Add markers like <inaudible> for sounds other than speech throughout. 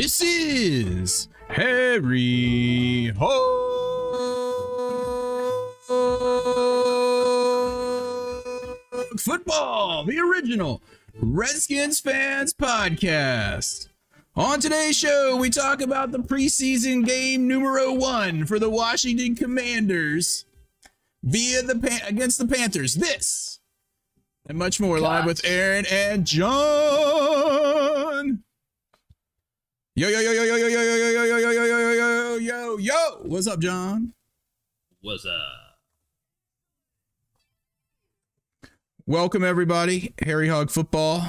This is Harry Hog Football, the original Redskins fans podcast. On today's show, we talk about the preseason game numero one for the Washington Commanders via the Pan- against the Panthers. This and much more live with Aaron and John. Yo yo yo yo yo yo yo yo yo yo yo yo yo yo yo yo yo. Yo. Yo, yo. What's up, John? was uh Welcome everybody. Harry Hog Football.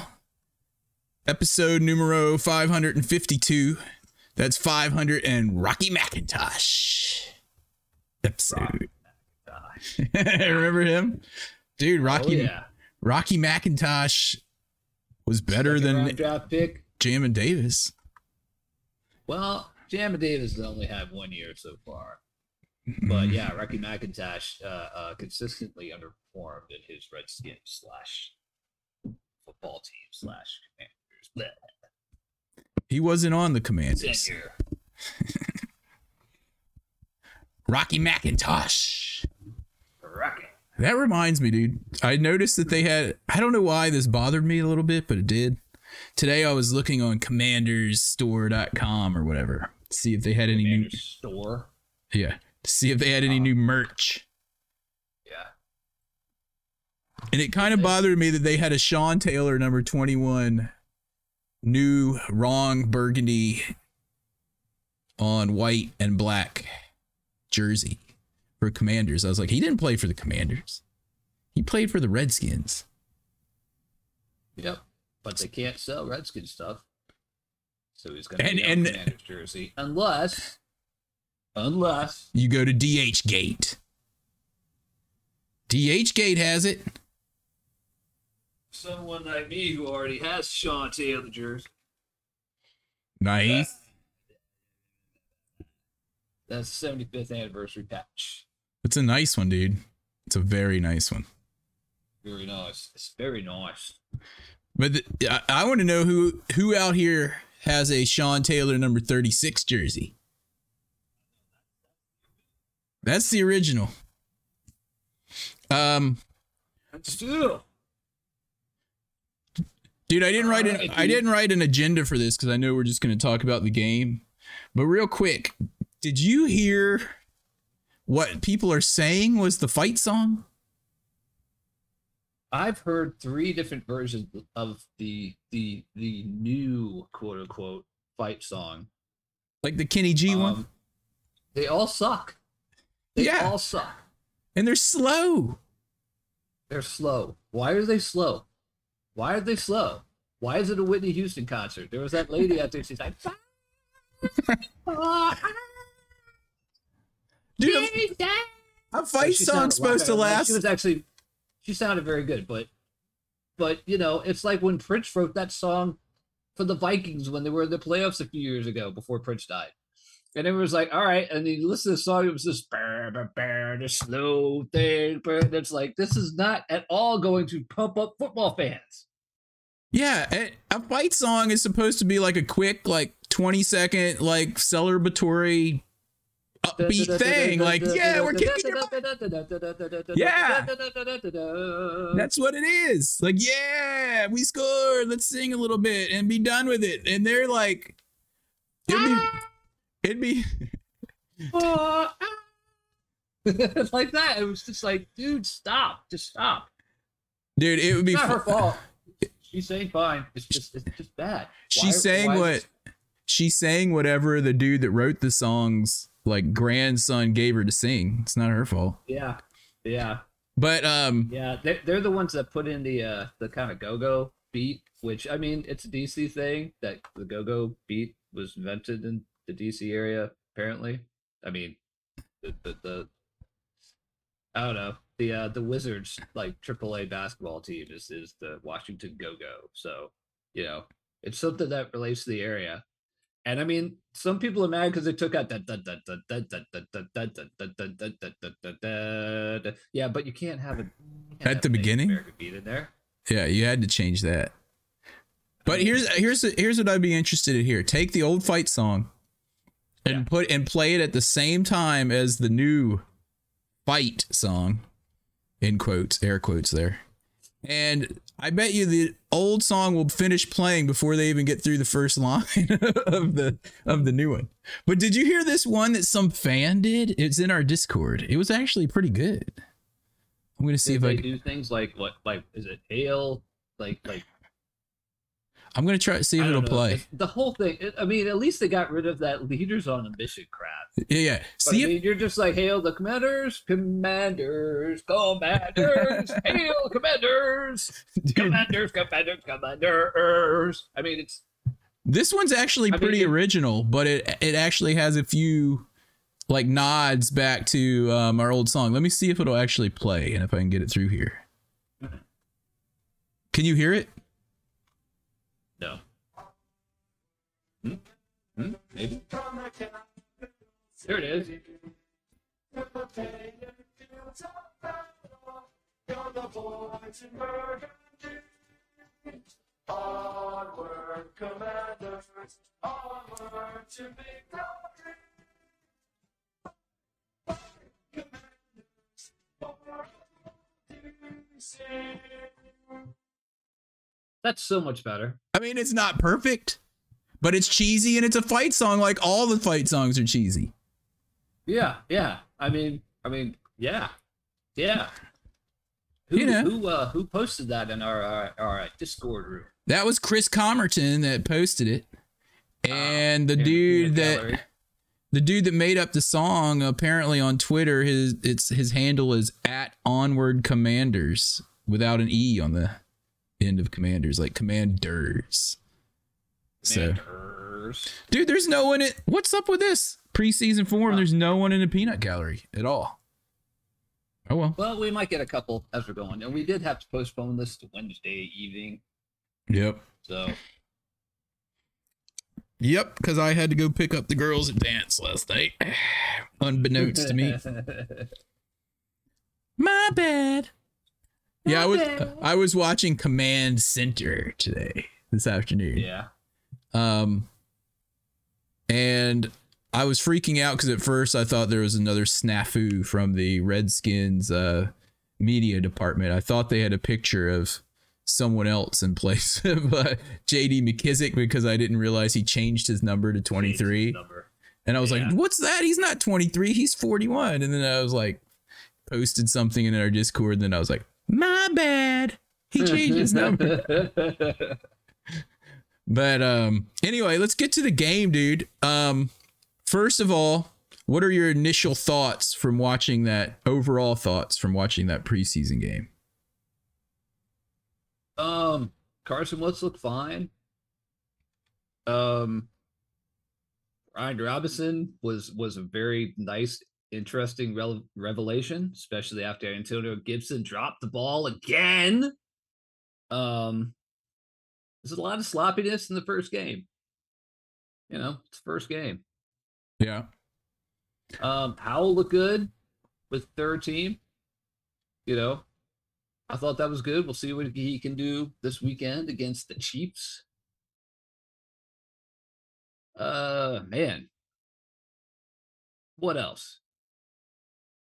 Episode numero 552. That's 500 and Rocky McIntosh. Episode. Remember him? Dude, Rocky oh yeah Rocky McIntosh was better Second than draft pick. Jamin Davis. Well, Jam Davis has only had one year so far, but yeah, Rocky McIntosh uh, uh, consistently underperformed in his Redskins slash football team slash Commanders. Bleh. He wasn't on the Commanders. <laughs> Rocky McIntosh. Rocky. That reminds me, dude. I noticed that they had. I don't know why this bothered me a little bit, but it did. Today I was looking on commandersstore.com or whatever. to See if they had any new. Store. Yeah. To see if they had any uh-huh. new merch. Yeah. And it kind of bothered me that they had a Sean Taylor number 21 new wrong burgundy on white and black jersey for Commanders. I was like, he didn't play for the Commanders. He played for the Redskins. Yep. But they can't sell Redskin stuff. So he's gonna And- be on and- Commanders jersey. Unless unless You go to DH Gate. DH Gate has it. someone like me who already has Sean Taylor jersey. Nice. That's the 75th anniversary patch. It's a nice one, dude. It's a very nice one. Very nice. It's very nice. But th- I, I want to know who who out here has a Sean Taylor number 36 jersey. That's the original. Um Still. dude, I didn't write an Alright, I didn't write an agenda for this cuz I know we're just going to talk about the game. But real quick, did you hear what people are saying was the fight song? I've heard three different versions of the the the new quote unquote fight song. Like the Kenny G one? Um, They all suck. They Yeah. all suck. And they're slow. They're slow. Why are they slow? Why are they slow? Why is it a Whitney Houston concert? There was that lady out there. She's like, <laughs> Dude, a, a fight She song's supposed to last She was actually, she sounded very good, but, but you know, it's like when Prince wrote that song for the Vikings when they were in the playoffs a few years ago before Prince died, and it was like, all right, and then you listen to the song, it was this bear, bear, bear, the slow thing, and it's like this is not at all going to pump up football fans. Yeah, a- a fight song is supposed to be like a quick, like 20 second, like celebratory upbeat thing. Like, yeah, we're kicking your butt. Yeah. That's what it is. Like, yeah, we scored. Let's sing a little bit and be done with it. And they're like, it'd be, it'd be, <laughs> like that. It was just like, dude, stop. Just stop. dude, it would be. It's not her fault. She's saying fine. It's just it's just bad. She's saying what she's saying, whatever the dude that wrote the songs, like grandson gave her to sing. It's not her fault. Yeah, yeah, But, um, yeah. They're, they're the ones that put in the uh the kind of go go beat, which I mean, it's a DC thing that the go go beat was invented in the DC area. Apparently, I mean, the the, the I don't know. The uh the Wizards like AAA basketball team is is the Washington Go Go. So you know it's something that relates to the area. And I mean, some people are mad because they took out that yeah, but you can't have it At the beginning? American beat in there. yeah, you had to change that. But here's here's here's what I'd be interested in here. Take the old fight song and put and play it at the same time as the new fight song in quotes, air quotes there. And I bet you the old song will finish playing before they even get through the first line <laughs> of the of the new one. But did you hear this one that some fan did? It's in our Discord. It was actually pretty good. I'm gonna see Did if I can, do things like what? Like is it hail? Like like I'm gonna try to see if it'll know. play. It's- The whole thing. I mean, at least they got rid of that leaders on a mission crap. Yeah, yeah. But See I if mean, you're just like hail the commanders, commanders, commanders, <laughs> hail commanders, Dude, commanders, commanders, commanders. I mean, it's This one's actually I pretty it- original, but it it actually has a few like nods back to um, our old song. Let me see if it'll actually play and if I can get it through here. Can you hear it? no. Hmm? Hmm? Maybe. There it is. That's so much better. I mean, it's not perfect, but it's cheesy and it's a fight song. Like all the fight songs are cheesy. Yeah, yeah. I mean, I mean, yeah, yeah. Who You know. who uh, who posted that in our our, our Discord room? That was Chris Comerton that posted it, and the in- in dude the that. gallery. the dude that made up the song apparently on Twitter his it's his handle is at onward commanders without an e on the end of commanders like commanders. So dude, there's no one in what's up with this preseason form? There's no one in the peanut gallery at all. Oh well. Well, we might get a couple as we're going, and we did have to postpone this to Wednesday evening. Yep. So Yep, because I had to go pick up the girls at dance last night. <sighs> Unbeknownst to me. <laughs> My bad. Yeah, I was I was watching Command Center today this afternoon. yeah, Um and I was freaking out because at first I thought there was another snafu from the Redskins uh media department. I thought they had a picture of someone else in place of uh, JD McKissic because I didn't realize he changed his number to 23. number. And I was like, what's that? He's not 23, he's 41. And then I was like, posted something in our Discord. And then I was like, my bad. He changed his <laughs> number. <laughs> But um anyway, let's get to the game, dude. Um first of all, what are your initial thoughts from watching that overall thoughts from watching that preseason game? um, Carson Wentz looked fine. Um, Brian Robinson was was a very nice, interesting rel- revelation, especially after Antonio Gibson dropped the ball again. Um, there's a lot of sloppiness in the first game. You know, it's the first game. Yeah. Um, Howell looked good with third team. You know, I thought that was good. We'll see what he can do this weekend against the Chiefs. Uh, man, what else?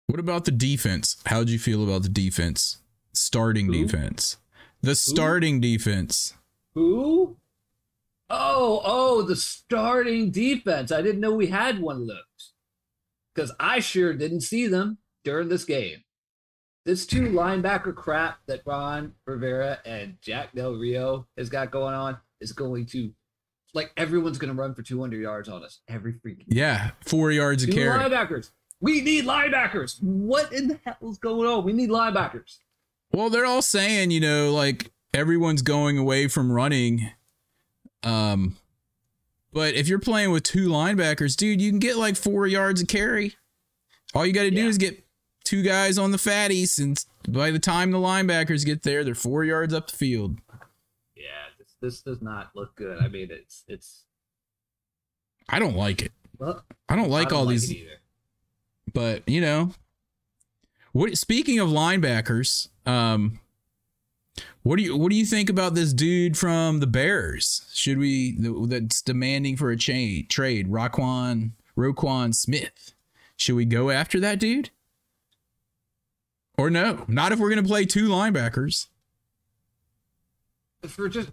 What about the defense? How'd you feel about the defense? Starting Who? defense. The starting defense. Who? Oh, oh, the starting defense. I didn't know we had one of those because I sure didn't see them during this game. This two linebacker crap that Ron Rivera and Jack Del Rio has got going on is going to, like, everyone's going to run for 200 yards on us every freaking Yeah, four yards a carry. linebackers. We need linebackers. What in the hell is going on? We need linebackers. Well, they're all saying, you know, like everyone's going away from running. Um, but if you're playing with two linebackers, dude, you can get like four yards of carry. All you got to do Yeah. is get two guys on the fatties, and by the time the linebackers get there, they're four yards up the field. Yeah, this, this does not look good. I mean, it's it's. I don't like it. Well, I don't like I don't all like these, but you know, what? Speaking of linebackers, um, What do you What do you think about this dude from the Bears? Should we that's demanding for a chain trade? Raquan Roquan Smith. Should we go after that dude? Or no? Not if we're gonna play two linebackers. If we're just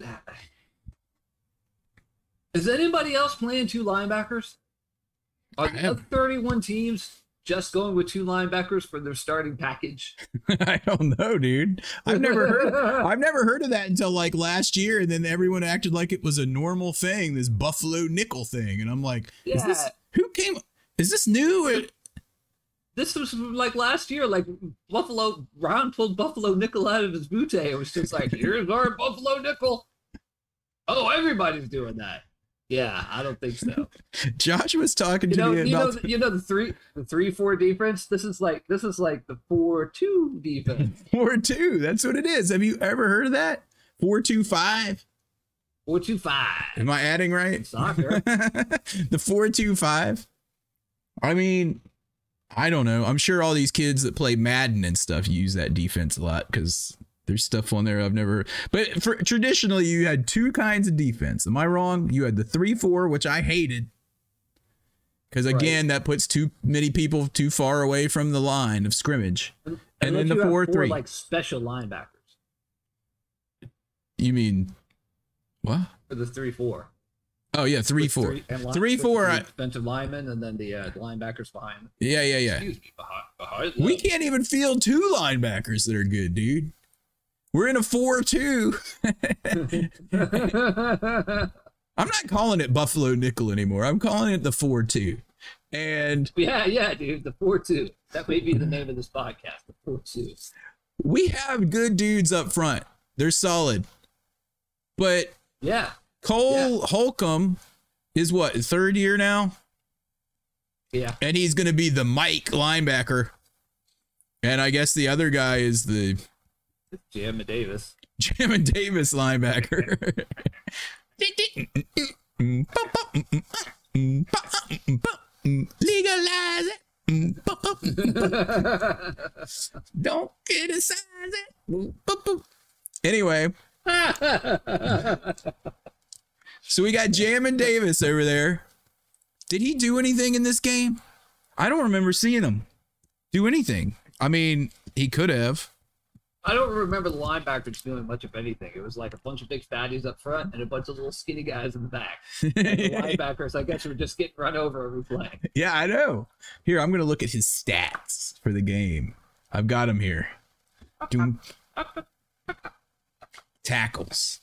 is anybody else playing two linebackers? Are the other 31 teams just going with two linebackers for their starting package? <laughs> I don't know, dude. I've never heard. <laughs> I've never heard of that until like last year, and then everyone acted like it was a normal thing, this Buffalo nickel thing, and I'm like, is this who came? Is this new? This was like last year, like Buffalo. Ron pulled Buffalo nickel out of his bootay. It was just like, here's our Buffalo nickel. Oh, everybody's doing that. Yeah, I don't think so. <laughs> Josh was talking You to know, me you know, about you know the three, the three, four defense. This is like this is like the four two defense. <laughs> four two. That's what it is. Have you ever heard of that? Four two five. Four two five. Am I adding right? Soccer. <laughs> the four two five. I mean, I don't know. I'm sure all these kids that play Madden and stuff use that defense a lot because there's stuff on there I've never. But for traditionally, you had two kinds of defense. Am I wrong? You had the three four, which I hated. Because again, that puts too many people too far away from the line of scrimmage. And then the four four, three. like special linebackers You mean what? for the three four. Oh yeah, three With four. three, line- Three, four, the defensive linemen, and then the uh, linebackers behind. Yeah, yeah, yeah. Excuse me, behind. behind We can't even field two linebackers that are good, dude. We're in a 4 2. <laughs> I'm not calling it Buffalo Nickel anymore. I'm calling it the 4 2. And yeah, yeah, dude. The four two. That may be the name of this podcast. The four two. we have good dudes up front, they're solid. But Yeah. Cole Holcomb is what, third year now? Yeah. And he's going to be the Mike linebacker. And I guess the other guy is the Jamma Davis. Jamin Davis linebacker. <laughs> Legalize it. Don't criticize it. Anyway, so we got Jamin Davis over there. Did he do anything in this game? I don't remember seeing him do anything. I mean, he could have. I don't remember the linebackers doing much of anything. It was like a bunch of big fatties up front and a bunch of little skinny guys in the back. The <laughs> linebackers, I guess, were just getting run over every play. Yeah, I know. Here, I'm gonna look at his stats for the game. I've got him here. Doom. Tackles.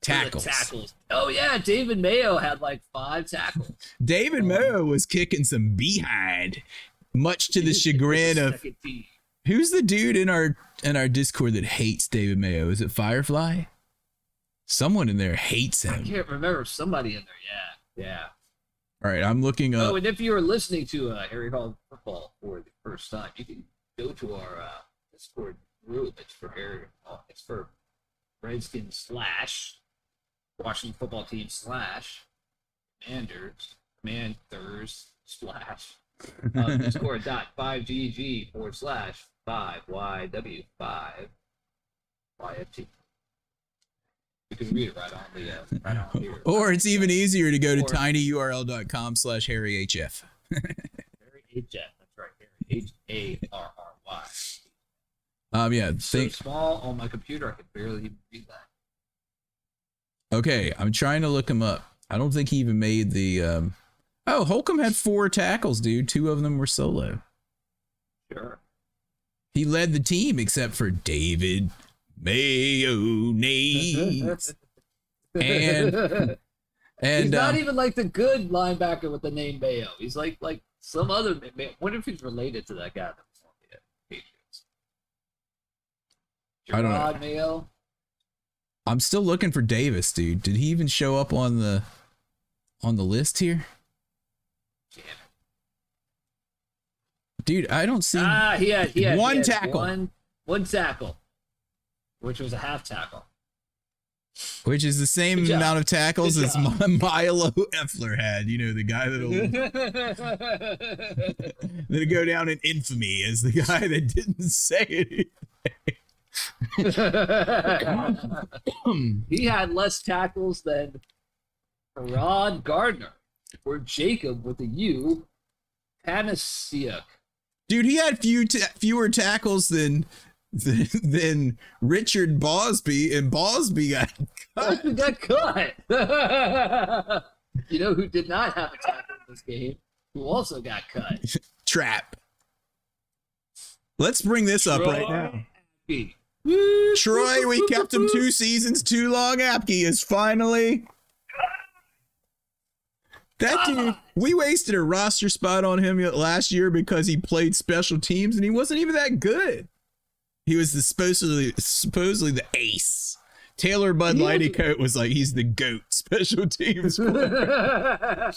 Tackles. Tackles. Oh yeah, David Mayo had like five tackles. David um, Mayo was kicking some behind, much to the chagrin of team. Who's the dude in our in our Discord that hates David Mayo? Is it Firefly? Someone in there hates him. I can't remember somebody in there. Yeah, yeah. All right, I'm looking up. Oh, and if you are listening to uh, Harry Hog football for the first time, you can go to our uh, Discord group. It's for Harry. Hall. It's for Redskins slash Washington football team slash Commanders Commanders slash uh, <laughs> Discord dot five GG forward slash five YW five YFT. You can read it right on the uh, right on here. Or it's even easier to go to tinyurl.com slash harryhf. Harry H F. That's right. Harry H A R R Y. Um, yeah, So think, small on my computer, I could barely even read that. Okay, I'm trying to look him up. I don't think he even made the. Um... Oh, Holcomb had four tackles, dude. Two of them were solo. Sure. He led the team except for David Mayonnaise. And- and He's not um, even like the good linebacker with the name Mayo. He's like like some other. Man, wonder if he's related to that guy that was on the uh, Patriots. I don't know. Mayo. I'm still looking for Davis, dude. Did he even show up on the on the list here? Damn it. Dude, I don't see. Ah, he had, he had he One had tackle. One, one tackle, which was a half tackle. which is the same amount of tackles as Milo Eifler had. You know, the guy that'll <laughs> that'll go down in infamy as the guy that didn't say anything. <laughs> <clears throat> he had less tackles than Rod Gardner or Jacob with a U. Panasiuk. Dude, he had few ta fewer tackles than, <laughs> than than Richard Bosby, and Bosby got cut. Who <laughs> got cut? <laughs> you know who did not have a tackle in this game? Who also got cut? trap. Let's bring this up right now. Troy. Troy, we kept him two seasons too long. Apke is finally. That dude, uh, we wasted a roster spot on him last year because he played special teams and he wasn't even that good. He was the supposedly supposedly the ace. Taylor Bud Lightycoat was like he's the goat <laughs> special teams. <laughs> player.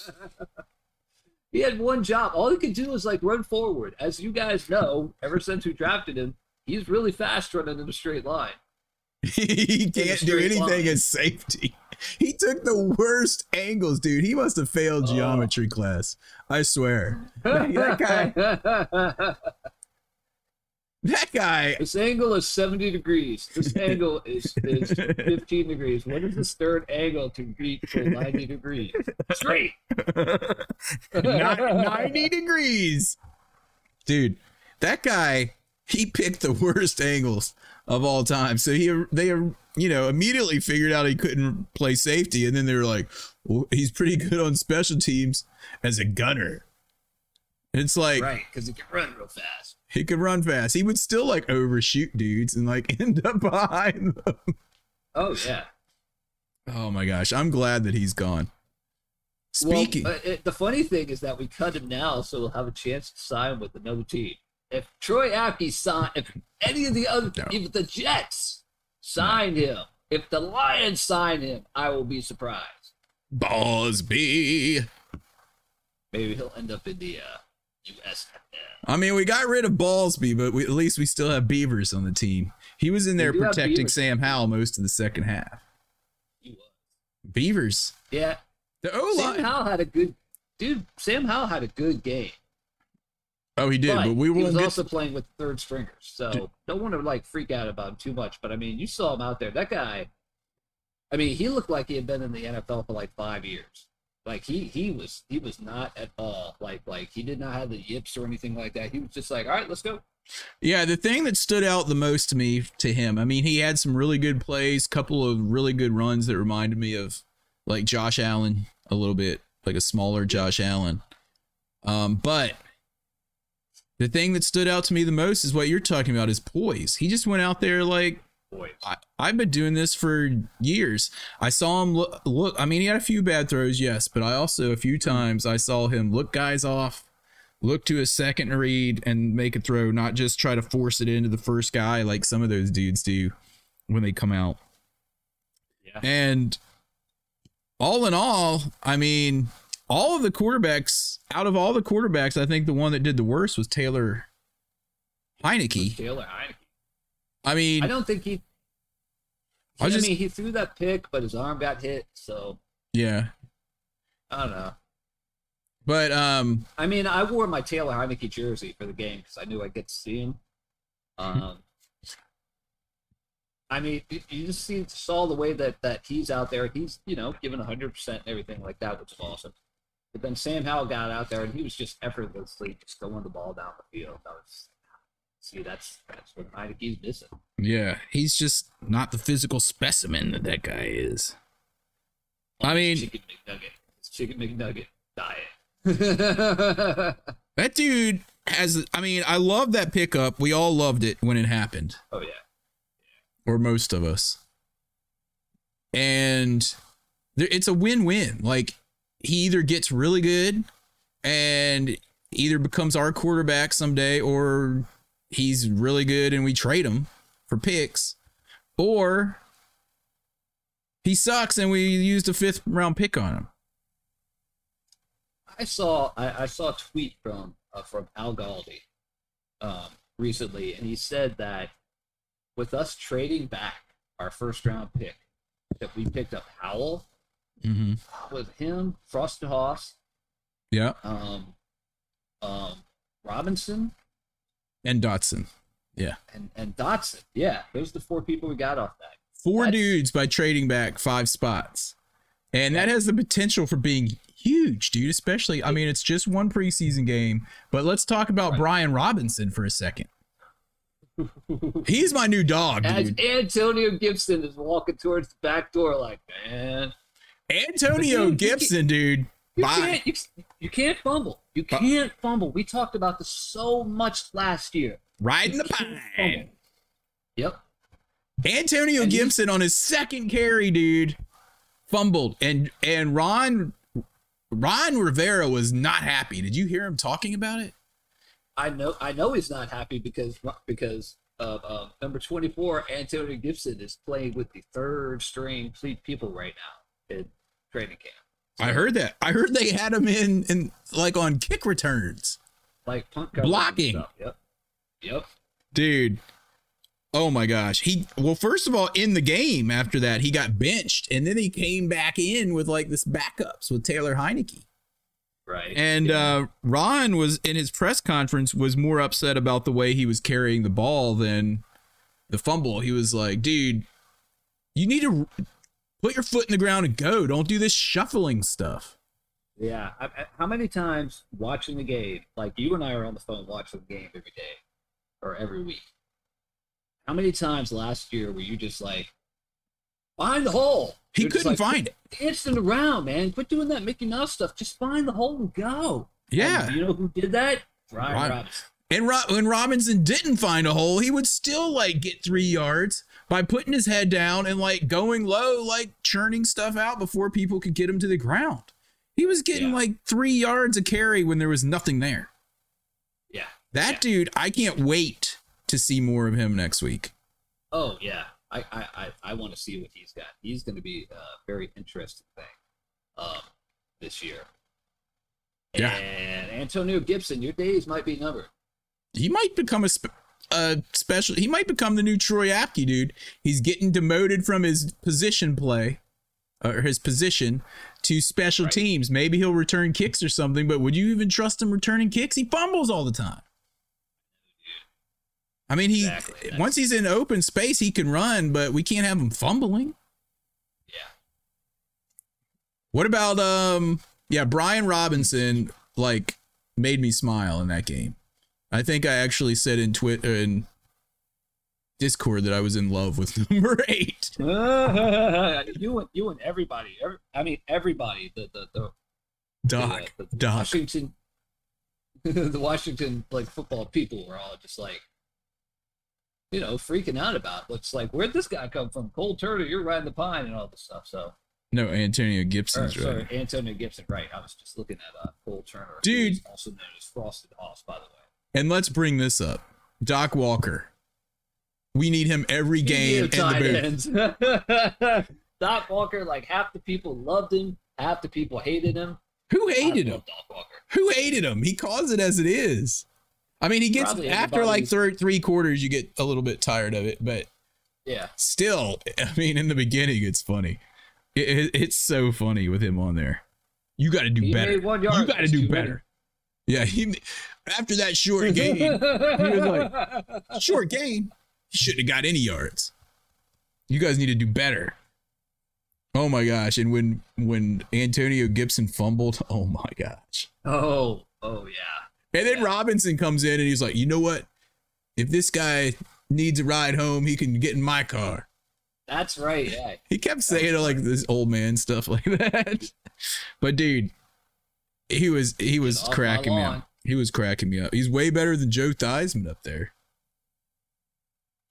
he had one job. All he could do was like run forward. As you guys know, ever since we drafted him, he's really fast running in a straight line. <laughs> he can't do anything line. as safety. <laughs> He took the worst angles, dude. He must have failed Oh. geometry class. I swear. <laughs> That, that guy, that guy. this angle is 70 degrees. This angle is, is 15 degrees. What is this third angle to reach for 90 degrees? Straight. <laughs> Ni- 90 degrees. Dude, that guy, he picked the worst angles of all time. So he they you know, immediately figured out he couldn't play safety and then they were like, well, he's pretty good on special teams as a gunner. It's like Right, because he can run real fast. he could run fast. He would still like overshoot dudes and like <laughs> end up behind them. Oh, yeah. Oh my gosh, I'm glad that he's gone. Speaking, Well, uh, it, the funny thing is that we cut him now, so we'll have a chance to sign with another team. If Troy Apke signed, if any of the other, No. if the Jets signed him, if the Lions sign him, I will be surprised. Bosby. Maybe he'll end up in the uh, U.S. I mean, we got rid of Ballsby, but we, at least we still have Beavers on the team. He was in there protecting Sam Howell most of the second half. He was. Beavers. Yeah, The O line. Sam. Howell had a good dude. Sam Howell had a good game, Oh, he did, but, we he won't was also playing with third stringers, so Did- don't want to like freak out about him too much. But I mean, you saw him out there. That guy, I mean, he looked like he had been in the NFL for like five years. Like he he was he was not at all like like he did not have the yips or anything like that. He was just like, all right, let's go. Yeah, the thing that stood out the most to me to him, I mean, he had some really good plays, couple of really good runs that reminded me of like Josh Allen a little bit, like a smaller Josh Allen. Um, but the thing that stood out to me the most is what you're talking about is poise. He just went out there like I, I've been doing this for years. I saw him look, look. I mean, he had a few bad throws, yes, but I also a few times I saw him look guys off, look to a second read, and make a throw, not just try to force it into the first guy like some of those dudes do when they come out. Yeah. And all in all, I mean, all of the quarterbacks, out of all the quarterbacks, I think the one that did the worst was Taylor Heinicke. Taylor Heinicke. I mean, I don't think he. I I, just- mean, he threw that pick, but his arm got hit. So yeah, I don't know. but um, I mean, I wore my Taylor Heinicke jersey for the game because I knew I'd get to see him. <laughs> Um, I mean, you- you just see saw the way that that he's out there. He's you know giving hundred percent and everything like that, which is awesome. But then Sam Howell got out there and he was just effortlessly just throwing the ball down the field. I was see that's that's what Heinicke's missing. Yeah, he's just not the physical specimen that that guy is. I mean, chicken McNugget, it's chicken McNugget diet. <laughs> that dude has. I mean, I love that pickup. We all loved it when it happened, oh yeah. yeah. or most of us. And there, it's a win-win. Like he either gets really good and either becomes our quarterback someday, or he's really good and we trade him for picks, or he sucks and we used a fifth round pick on him. I saw I, I saw a tweet from uh, from Al Galdi um, recently, and he said that with us trading back our first round pick, that we picked up Howell Mm-hmm. with him, Frosted Hoss, Yeah, um, um, Robinson, and Dotson. Yeah. and and Dotson. Yeah, those are the four people we got off that. Four That's- dudes by trading back five spots. And that has the potential for being huge, dude. Especially, I mean, it's just one preseason game. But let's talk about Right. Brian Robinson for a second. He's my new dog, As dude. Antonio Gibson is walking towards the back door, like man, Antonio Dude, Gibson, dude. you Bye. can't you, you can't fumble. You can't fumble. We talked about this so much last year. Riding the You can't pine. fumble. Yep. Antonio And he- Gibson on his second carry, dude, fumbled, and and Ron Ron Rivera was not happy. Did you hear him talking about it? I know I know he's not happy because because of um, number 24 Antonio Gibson is playing with the third string fleet people right now in training camp. I heard that. I heard they had him in in like on kick returns, Like punt Blocking. Yep. Yep. dude. Oh my gosh. He well, first of all, in the game after that, he got benched, and then he came back in with like this backups with Taylor Heinicke. Right. And Yeah. uh, Ron was in his press conference was more upset about the way he was carrying the ball than the fumble. He was like, "Dude, you need to put your foot in the ground and go. Don't do this shuffling stuff." Yeah. I, I- how many times watching the game, like you and I are on the phone watching the game every day or every week? How many times last year were you just like, find the hole? He You're couldn't like, find it. Dancing around, man. Quit doing that Mickey Mouse stuff. Just find the hole and go. Yeah. And you know who did that? Ryan Ryan- Robinson. And Ro- when Robinson didn't find a hole, he would still like get three yards by putting his head down and like going low, like churning stuff out before people could get him to the ground. He was getting Yeah. like three yards a carry when there was nothing there. Yeah. That Yeah. dude, I can't wait to see more of him next week. Oh yeah. I I I, I want to see what he's got. He's going to be a very interesting thing um, this year. Yeah. And Antonio Gibson, your days might be numbered. He might become a sp- a special. He might become the new Troy Apke dude. He's getting demoted from his position play, or his position, to special Right. teams. Maybe he'll return kicks or something. But would you even trust him returning kicks? He fumbles all the time. I mean, he Exactly. Once he's in open space, he can run, but we can't have him fumbling. Yeah. What about um? Yeah, Brian Robinson like made me smile in that game. I think I actually said in Twitter in Discord that I was in love with <laughs> number eight. <laughs> you and you and everybody. Every, I mean everybody. The the the Doc, the, the Doc. Washington, <laughs> the Washington like football people were all just like, you know, freaking out about what's like, where'd this guy come from? Cole Turner, you're riding the pine and all this stuff. So, No, Antonio or, Gibson's right. sorry, Antonio Gibson, right? I was just looking at uh, Cole Turner, Dude. also known as Frosted Hoss, by the way. And let's bring this up. Doc Walker. We need him every game in the. <laughs> Doc Walker, like half the people loved him, half the people hated him. Who hated him? Who hated him? He calls it as it is. I mean, he gets Probably after like third three quarters, you get a little bit tired of it, but Yeah. still, I mean, in the beginning, it's funny. It, it- it's so funny with him on there. You got to do He better. You got to do better. Yeah, he after that short <laughs> gain, was like, short game. he shouldn't have got any yards. You guys need to do better. Oh my gosh! And when when Antonio Gibson fumbled, oh my gosh! Oh, oh yeah. And then Yeah. Robinson comes in and he's like, you know what? If this guy needs a ride home, he can get in my car. That's right. Yeah. He kept saying it like this old man stuff like <laughs> that. But dude, he was he was cracking me up. He was cracking me up. He's way better than Joe Theismann up there,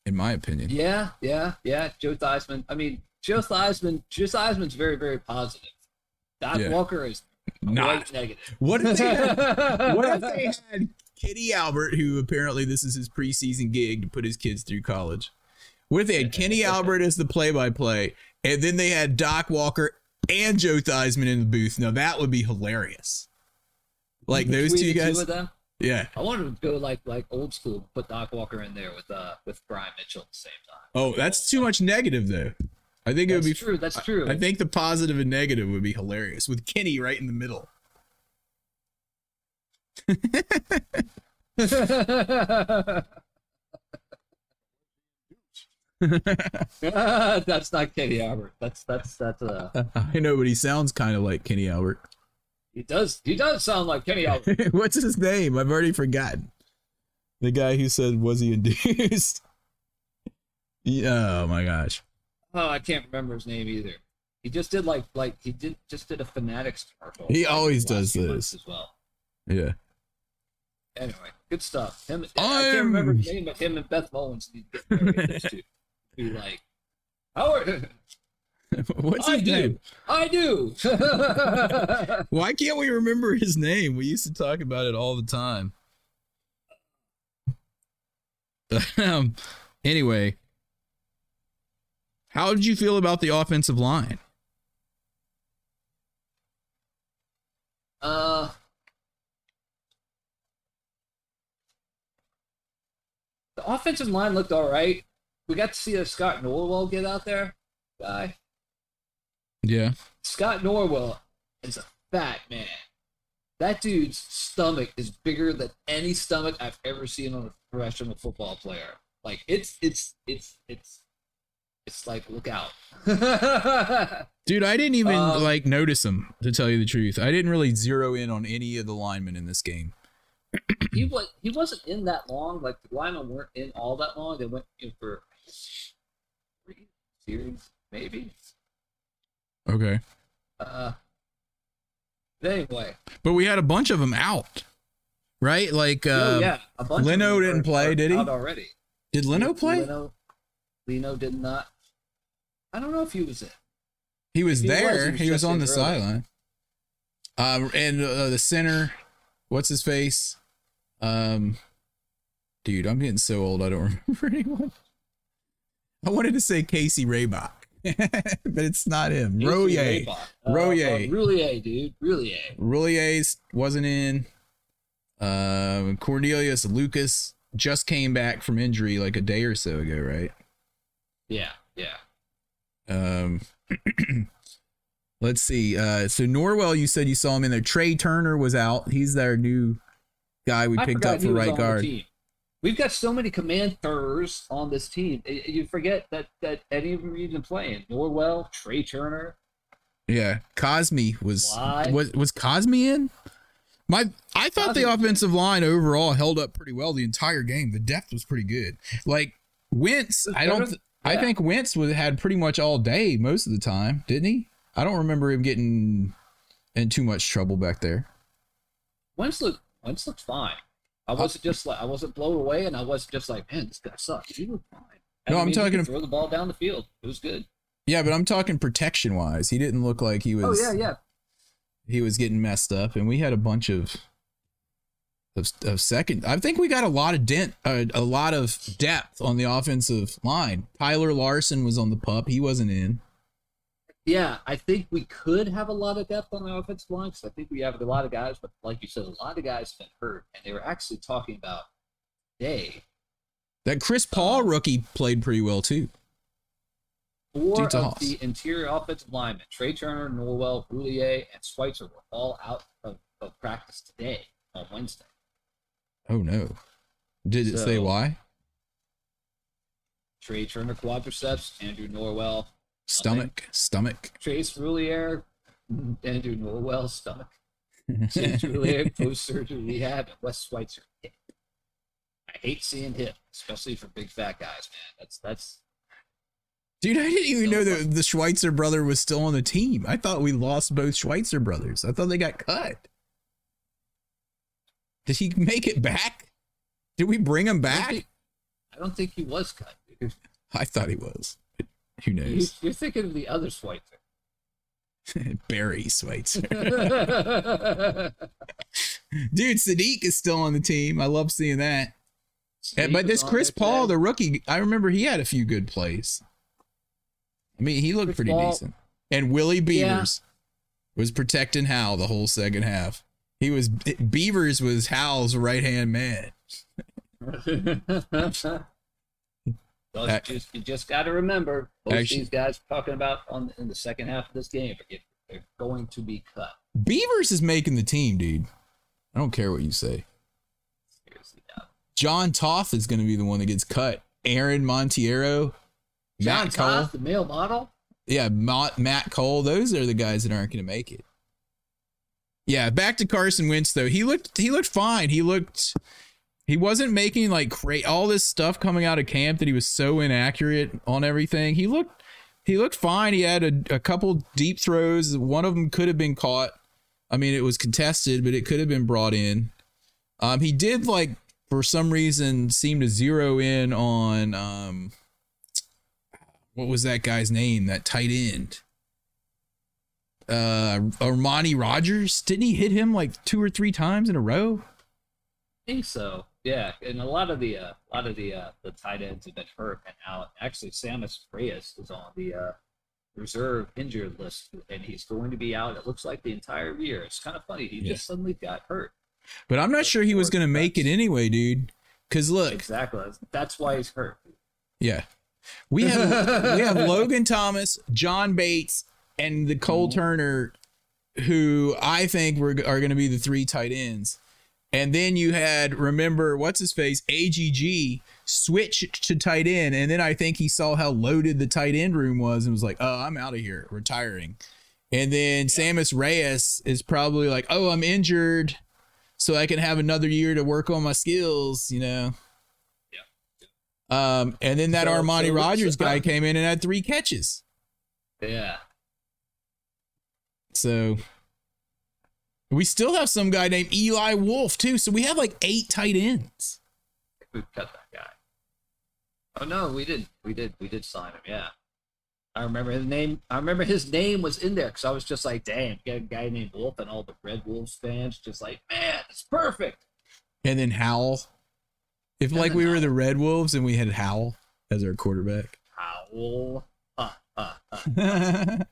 in my opinion. Yeah, yeah, yeah. Joe Theismann. I mean, Joe Theismann. Joe Theismann's very, very positive. Doc Yeah. Walker is Not. negative. What if they had, <laughs> what if they had Kenny Albert, who apparently this is his preseason gig to put his kids through college? What if they had Kenny Albert as the play-by-play, and then they had Doc Walker and Joe Theismann in the booth? Now that would be hilarious. Like those two guys, them. yeah. I wanted to go like like old school, put Doc Walker in there with uh with Brian Mitchell at the same time. Oh, that's too much negative though. I think it would be. true. That's true. I think the positive and negative would be hilarious with Kenny right in the middle. <laughs> <laughs> <laughs> that's not Kenny Albert. That's that's that's uh <laughs> I know, but he sounds kind of like Kenny Albert. he does he does sound like Kenny Albert. <laughs> What's his name? I've already forgotten. The guy who said, "Was he induced?" Yeah, oh my gosh. Oh, I can't remember his name either. He just did like like he did just did a Fanatics commercial. He always does this. as well. Yeah. Anyway, good stuff. Him, I can't remember his name, but him and Beth Mullins need to get married. those two. Be like, Howard, <laughs> What's I his do, name? I do. <laughs> <laughs> Why can't we remember his name? We used to talk about it all the time. um, anyway, how did you feel about the offensive line? uh, the offensive line looked all right. We got to see a Scott Norwell get out there, guy. Yeah. Scott Norwell is a fat man. That dude's stomach is bigger than any stomach I've ever seen on a professional football player. Like it's it's it's it's it's like look out. <laughs> Dude, I didn't even Um, like notice him to tell you the truth. I didn't really zero in on any of the linemen in this game. he was he wasn't in that long. Like the linemen weren't in all that long. They went in for three series, maybe. Okay. Uh, anyway, But we had a bunch of them out. Right? Like uh oh yeah, a bunch Leno didn't play, did he? already? did Leno play? Leno, Leno did not. I don't know if he was in. He was he was, there. he was He was on the early. sideline. Um, and uh, the center, what's his face? Um, dude, I'm getting so old. I don't <laughs> remember anyone. I wanted to say Casey Rabach, <laughs> but it's not him. Royer. Uh, Royer. Uh, Roullier, dude. Roullier. Roullier's wasn't in. Um, Cornelius Lucas just came back from injury like a day or so ago, right? Yeah, yeah. Um, <clears throat> let's see. Uh, so Norwell, you said you saw him in there. Trai Turner was out. He's their new guy we I picked up for right guard. We've got so many commanders on this team. You forget that that Eddie of them even playing. Norwell, Trai Turner. Yeah, Cosmi was Why? was was Cosmi in? My I thought the offensive line overall held up pretty well the entire game. The depth was pretty good. Like Wentz, I don't. th- I think Wentz was, had pretty much all day most of the time, didn't he? I don't remember him getting in too much trouble back there. Wentz looked Wentz looked fine. I wasn't just like I wasn't blown away, and I wasn't just like, man, this guy sucks. He looked fine. No, I'm talking- throw the ball down the field. It was good. Yeah, but I'm talking protection wise. He didn't look like he was. Oh yeah, yeah. he was getting messed up, and we had a bunch of of, of second. I think we got a lot of dent, uh, a lot of depth on the offensive line. Tyler Larsen was on the pup; he wasn't in. Yeah, I think we could have a lot of depth on the offensive line because I think we have a lot of guys, but like you said, a lot of guys have been hurt, and they were actually talking about day That Chris Paul rookie played pretty well too. four of the interior offensive linemen, Trai Turner, Norwell, Roullier, and Schweitzer, were all out of, of practice today on Wednesday. Oh no! Did it say why? Trai Turner quadriceps, Andrew Norwell, Stomach, stomach. Trace Roullier, Andrew Norwell stomach, James Roullier <laughs> post surgery rehab, and Wes Schweitzer hip. I hate seeing hip, especially for big fat guys, man. That's that's Dude, I didn't even know that the Schweitzer brother was still on the team. I thought we lost both Schweitzer brothers. I thought they got cut. Did he make it back? Did we bring him I don't back? think- I don't think he was cut. dude. I thought he was. Who <laughs> knows? You're thinking of the other Schweitzer. <laughs> Barry Schweitzer. <laughs> Dude, Saahdiq is still on the team. I love seeing that. Steve but this Chris Paul, the rookie, I remember he had a few good plays. I mean, he looked Chris pretty Paul- decent. And Willie Yeah. Beavers was protecting Hal the whole second half. He was Beavers was Hal's right hand man. You just, you just got to remember, both Actually- these guys talking about on in the second half of this game are they're going to be cut. Beavers is making the team, dude. I don't care what you say. Seriously, now. Jon Toth is going to be the one that gets cut. Aaron Montiero, John Matt Cole. Toth, the male model. Yeah, Matt, Matt Cole. Those are the guys that aren't going to make it. Yeah, back to Carson Wentz though. He looked he looked fine. He looked he wasn't making like cra- all this stuff coming out of camp that he was so inaccurate on everything. He looked he looked fine. He had a, a couple deep throws. One of them could have been caught. I mean, it was contested, but it could have been brought in. Um, he did like for some reason seem to zero in on um, what was that guy's name? That tight end. Uh, Armani Rogers. Didn't he hit him like two or three times in a row? I think so. Yeah, and a lot of the uh, a lot of the uh, the tight ends have been hurt and out. Actually, Sammis Reyes is on the uh, reserve injured list, and he's going to be out. It looks like the entire year. It's kind of funny. He Yeah. just suddenly got hurt. But I'm not sure he was going to make it anyway, dude. Cause look, Exactly. That's- That's why he's hurt. yeah, we have <laughs> we have Logan Thomas, John Bates, and the Cole Turner, who I think were are going to be the three tight ends. And then you had remember what's his face AGG switched to tight end, and then I think he saw how loaded the tight end room was and was like, "Oh, I'm out of here, retiring." And then Sammis Reyes is probably like, "Oh, I'm injured, so I can have another year to work on my skills," you know. Um, and then that So- Armani so- Rogers guy came in and had three catches. Yeah. So we still have some guy named Eli Wolf too. So we have like eight tight ends. We cut that guy. Oh no, we did. We did. We did sign him. Yeah. I remember his name. I remember his name was in there because I was just like, "Damn, get a guy named Wolf," and all the Red Wolves fans just like, "Man, it's perfect." And then Howell. If And like we were the Red Wolves and we had Howell as our quarterback. Howl. Uh, uh, uh. <laughs>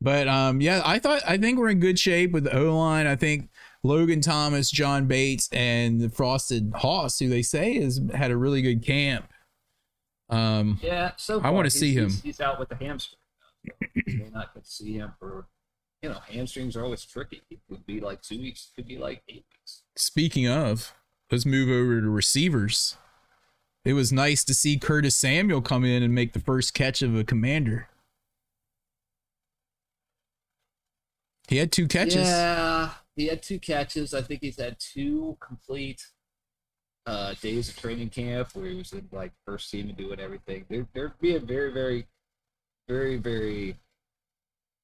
but um yeah, I thought I think we're in good shape with the O line. I think Logan Thomas, John Bates, and the Frosted Hoss, who they say has had a really good camp. Um Yeah. So I wanna see him. He's, he's out with the hamstring. We're not going to see him for. You know, hamstrings are always tricky. It could be like two weeks. Could be like eight weeks. Speaking of, let's move over to receivers. It was nice to see Curtis Samuel come in and make the first catch of a commander. He had two catches. Yeah, he had two catches. I think he's had two complete uh, days of training camp where he was in like first team and doing everything. They're they're being very, very, very, very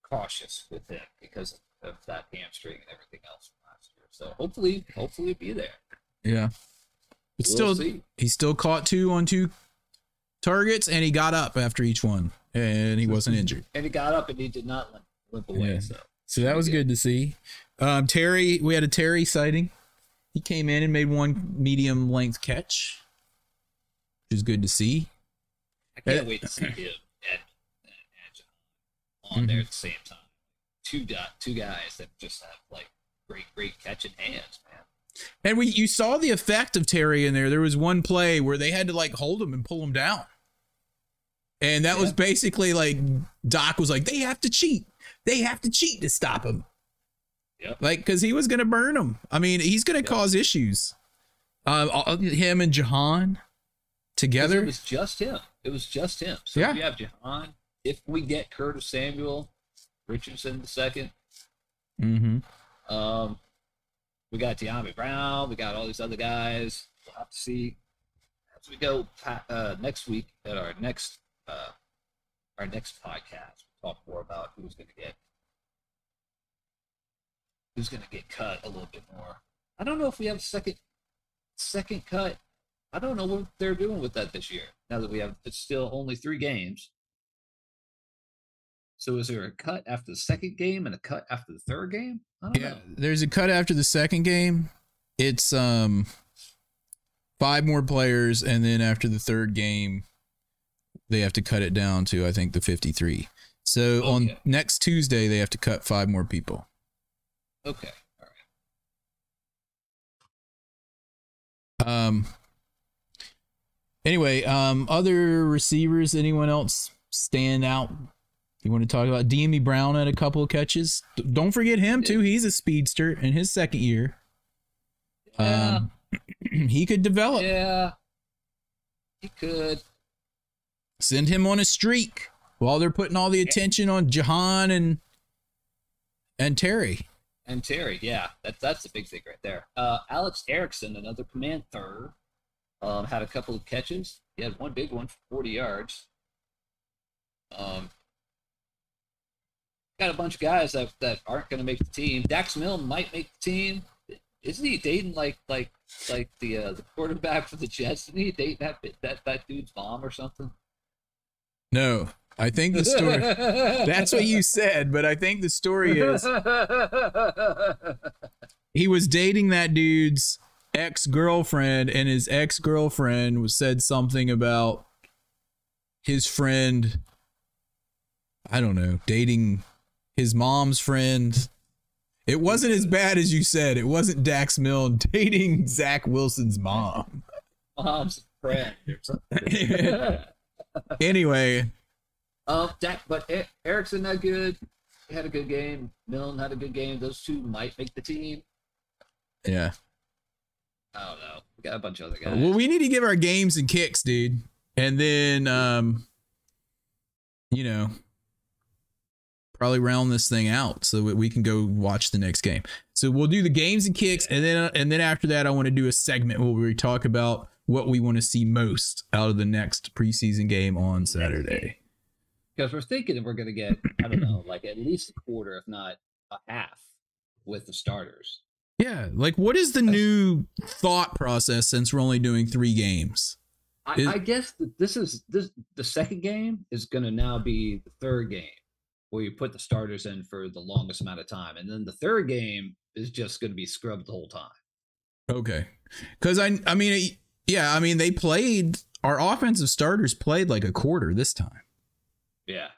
cautious with him because of that hamstring and everything else from last year. So hopefully, hopefully, be there. Yeah. But We'll still, see. he still caught two on two targets and he got up after each one and he wasn't injured. And he got up and he did not limp, limp away. Yeah. So So that was good to see. Um, Terry, we had a Terry sighting. He came in and made one medium length catch, which is good to see. I can't Uh, wait to see him and Jahan on there at the same time. Two dot two guys that just have like great great catching hands, man. And we you saw the effect of Terry in there. There was one play where they had to like hold him and pull him down. And that was basically like Doc was like, they have to cheat. They have to cheat to stop him. Yep. Like, because he was gonna burn him. I mean, he's gonna Yep. cause issues. Um, him and Jahan together. It was just him. It was just him. So Yeah. if you have Jahan, if we get Curtis Samuel, Richardson the second, mm-hmm. um, we got Dyami Brown, we got all these other guys. We'll have to see as we go uh, next week at our next uh, our next podcast. Talk more about who's going to get who's going to get cut a little bit more. I don't know if we have a second second cut. I don't know what they're doing with that this year. Now that we have it's still only three games. So is there a cut after the second game and a cut after the third game? I don't Yeah, know. there's a cut after the second game. It's um five more players, and then after the third game, they have to cut it down to I think the 53. So on next Tuesday, they have to cut five more people. Okay. All right. Um. Anyway, um, other receivers, anyone else stand out? You want to talk about Dyami Brown had a couple of catches. D- Don't forget him too. He's a speedster in his second year. Yeah. Um, <clears throat> he could develop. yeah. He could. Send him on a streak while they're putting all the attention on Jahan and and Terry. And Terry, yeah, that's that's a big thing right there. Uh, Alex Erickson, another command third, um, had a couple of catches. He had one big one for 40 yards. Um, got a bunch of guys that, that aren't going to make the team. Dax Milne might make the team. Isn't he dating like like like the uh, the quarterback for the Jets? Isn't he dating that that that dude's mom or something? No, I think the story. <laughs> that's what you said, but I think the story is <laughs> he was dating that dude's ex girlfriend, and his ex girlfriend said something about his friend. I don't know, dating his mom's friend. It wasn't as bad as you said. It wasn't Dax Milne <laughs> dating Zach Wilson's mom. Mom's friend or something. Anyway, Um, Dak, but E- Erickson had good, had a good game. Milne had a good game. Those two might make the team. yeah. I don't know. We got a bunch of other guys. Well, we need to give our games and kicks, dude. And then um you know, probably round this thing out so that we can go watch the next game. So we'll do the games and kicks and then and then after that I want to do a segment where we talk about what we want to see most out of the next preseason game on Saturday. Because we're thinking that we're going to get, I don't know, like at least a quarter, if not a half, with the starters. Yeah, like what is the new thought process since we're only doing 3 games? I, Is- I guess that this is this the second game is going to now be the third game where you put the starters in for the longest amount of time, and then the third game is just going to be scrubbed the whole time. Okay. Cuz I I mean it- yeah, I mean they played our offensive starters played like a quarter this time. Yeah,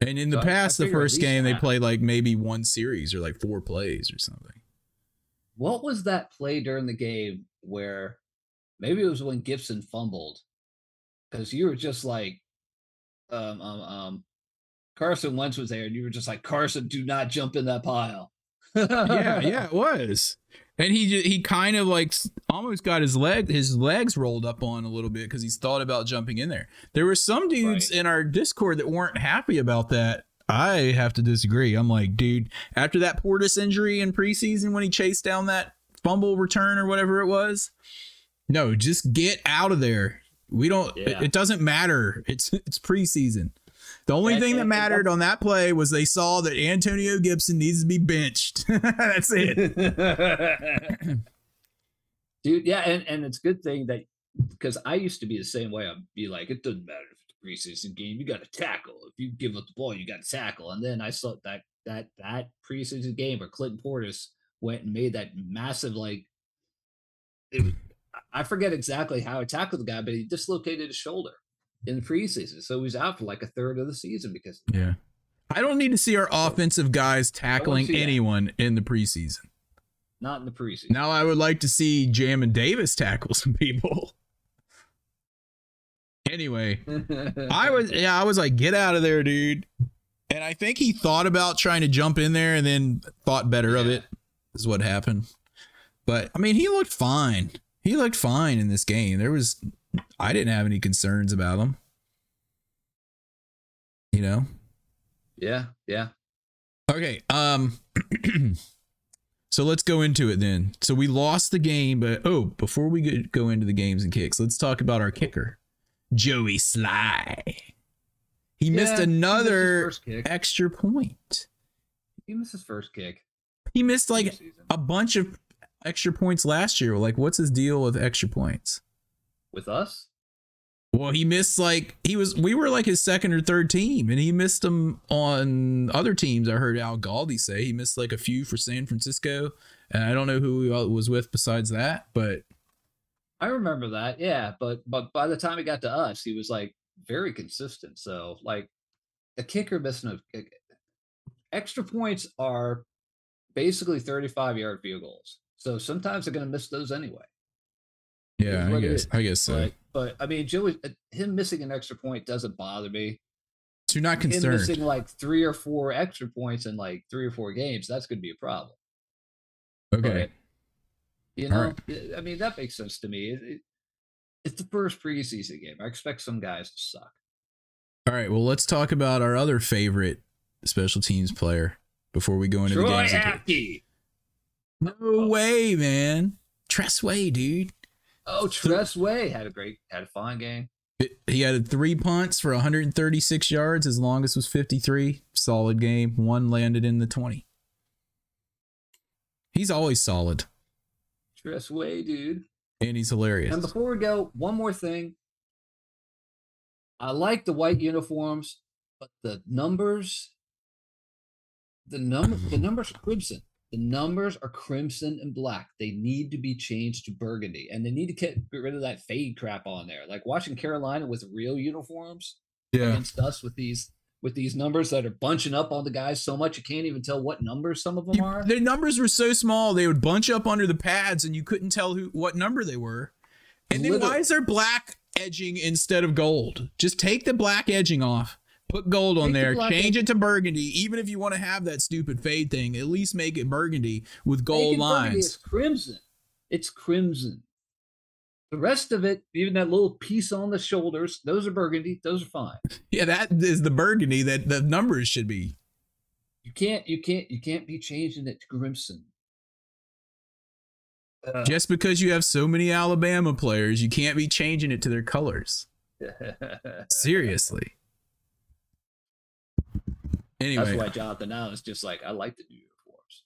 And in the So I- I past the first game they played like maybe one series or like four plays or something. what was that play during the game where maybe it was when Gibson fumbled because you were just like, um, um, um, Carson Wentz was there, and you were just like, Carson, do not jump in that pile. yeah, yeah, <laughs> it was. And he he kind of like almost got his leg his legs rolled up on a little bit because he's thought about jumping in there. There were some dudes Right. in our Discord that weren't happy about that. I have to disagree. I'm like, dude, after that Portis injury in preseason when he chased down that fumble return or whatever it was, no, just get out of there. We don't. it- It, doesn't matter. It's it's preseason. The only And- thing that mattered on that play was they saw that Antonio Gibson needs to be benched. <laughs> That's it. <laughs> Dude, yeah, and, and it's a good thing that because I used to be the same way. I'd be like, it doesn't matter if it's a preseason game, you got to tackle. If you give up the ball, you got to tackle. And then I saw that that that preseason game where Clinton Portis went and made that massive like. It, I forget exactly how he tackled the guy, but he dislocated his shoulder in preseason, so he's out for like a third of the season because Yeah. I don't need to see our offensive guys tackling see that. anyone in the preseason. not in the preseason. Now I would like to see Jamin Davis tackle some people. Anyway, I was <laughs> yeah, I was like, get out of there, dude. And I think he thought about trying to jump in there and then thought better of it. Is what happened. But I mean, he looked fine. He looked fine in this game. There was I didn't have any concerns about them. You know? yeah, yeah. Okay. Um <clears throat> So let's go into it then. So we lost the game, but oh, before we go- into the games and kicks, let's talk about our kicker, Joey Slye. He Yeah, missed another first kick. extra point. He missed his first kick. He missed like a bunch of extra points last year. Like, what's his deal with extra points? With us. Well, he missed like he was. We were like his second or third team, and he missed them on other teams. I heard Al Galdi say he missed like a few for San Francisco, and I don't know who he was with besides that. But I remember that, yeah. But but by the time he got to us, he was like very consistent. So like a kicker missing a, extra points are basically 35 yard field goals. So sometimes they're gonna miss those anyway. Yeah, I guess. I guess so. But but I mean, Joey, uh, him missing an extra point doesn't bother me. so you're not Him concerned. missing like three or four extra points in like three or four games, that's gonna be a problem. Okay. You know, right. I- mean, that makes sense to me. It, it, it's the first preseason game. I expect some guys to suck. All right, well, let's talk about our other favorite special teams player before we go into the Troy games. and- No way, man. Tress Way, dude. Oh, Tress Way had a great, had a fine game. He had three punts for 136 yards. His longest was 53. Solid game. One landed in the 20. He's always solid, Tress Way, dude. and he's hilarious. And before we go, one more thing. I like the white uniforms, but the numbers, the number, the numbers are crimson. The numbers are crimson and black. They need to be changed to burgundy, and they need to get, get rid of that fade crap on there. Like watching Carolina with real uniforms Yeah. against us with these with these numbers that are bunching up on the guys so much you can't even tell what numbers some of them are. their numbers were so small they would bunch up under the pads and you couldn't tell who what number they were. And then why is there black edging instead of gold? Just take the black edging off. Put gold on Take there. Change edge- it to burgundy. Even if you want to have that stupid fade thing, at least make it burgundy with gold Make it burgundy, lines. It's crimson. It's crimson. The rest of it, even that little piece on the shoulders, those are burgundy. Those are fine. <laughs> Yeah, that is the burgundy that the numbers should be. You can't, you can't, you can't be changing it to crimson. Uh, Just because you have so many Alabama players, you can't be changing it to their colors. <laughs> Seriously. Anyway, That's why Jonathan Allen is just like, I like the new uniforms.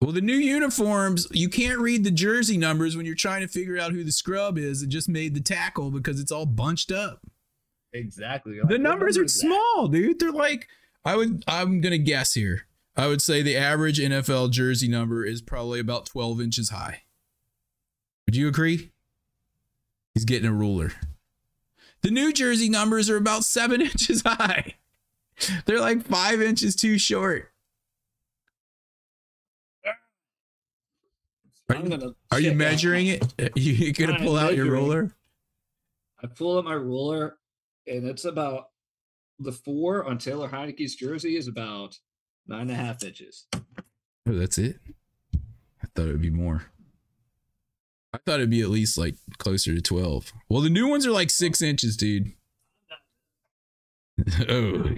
well, the new uniforms, you can't read the jersey numbers when you're trying to figure out who the scrub is that just made the tackle because it's all bunched up. Exactly. You're The numbers number are is that? small, dude. They're like I would I'm gonna guess here. I would say the average NFL jersey number is probably about 12 inches high. Would you agree? He's getting a ruler. The New Jersey numbers are about seven <laughs> inches high. <laughs> They're like five inches too short. Are I'm you- gonna Are you check out- measuring it? <laughs> You gonna I'm pull out your measuring. ruler? I pull out my ruler, and it's about the four on Taylor Heinicke's jersey is about nine and a half inches. Oh, that's it. I thought it would be more. I thought it'd be at least like closer to twelve. Well, the new ones are like six inches, dude. <laughs> oh,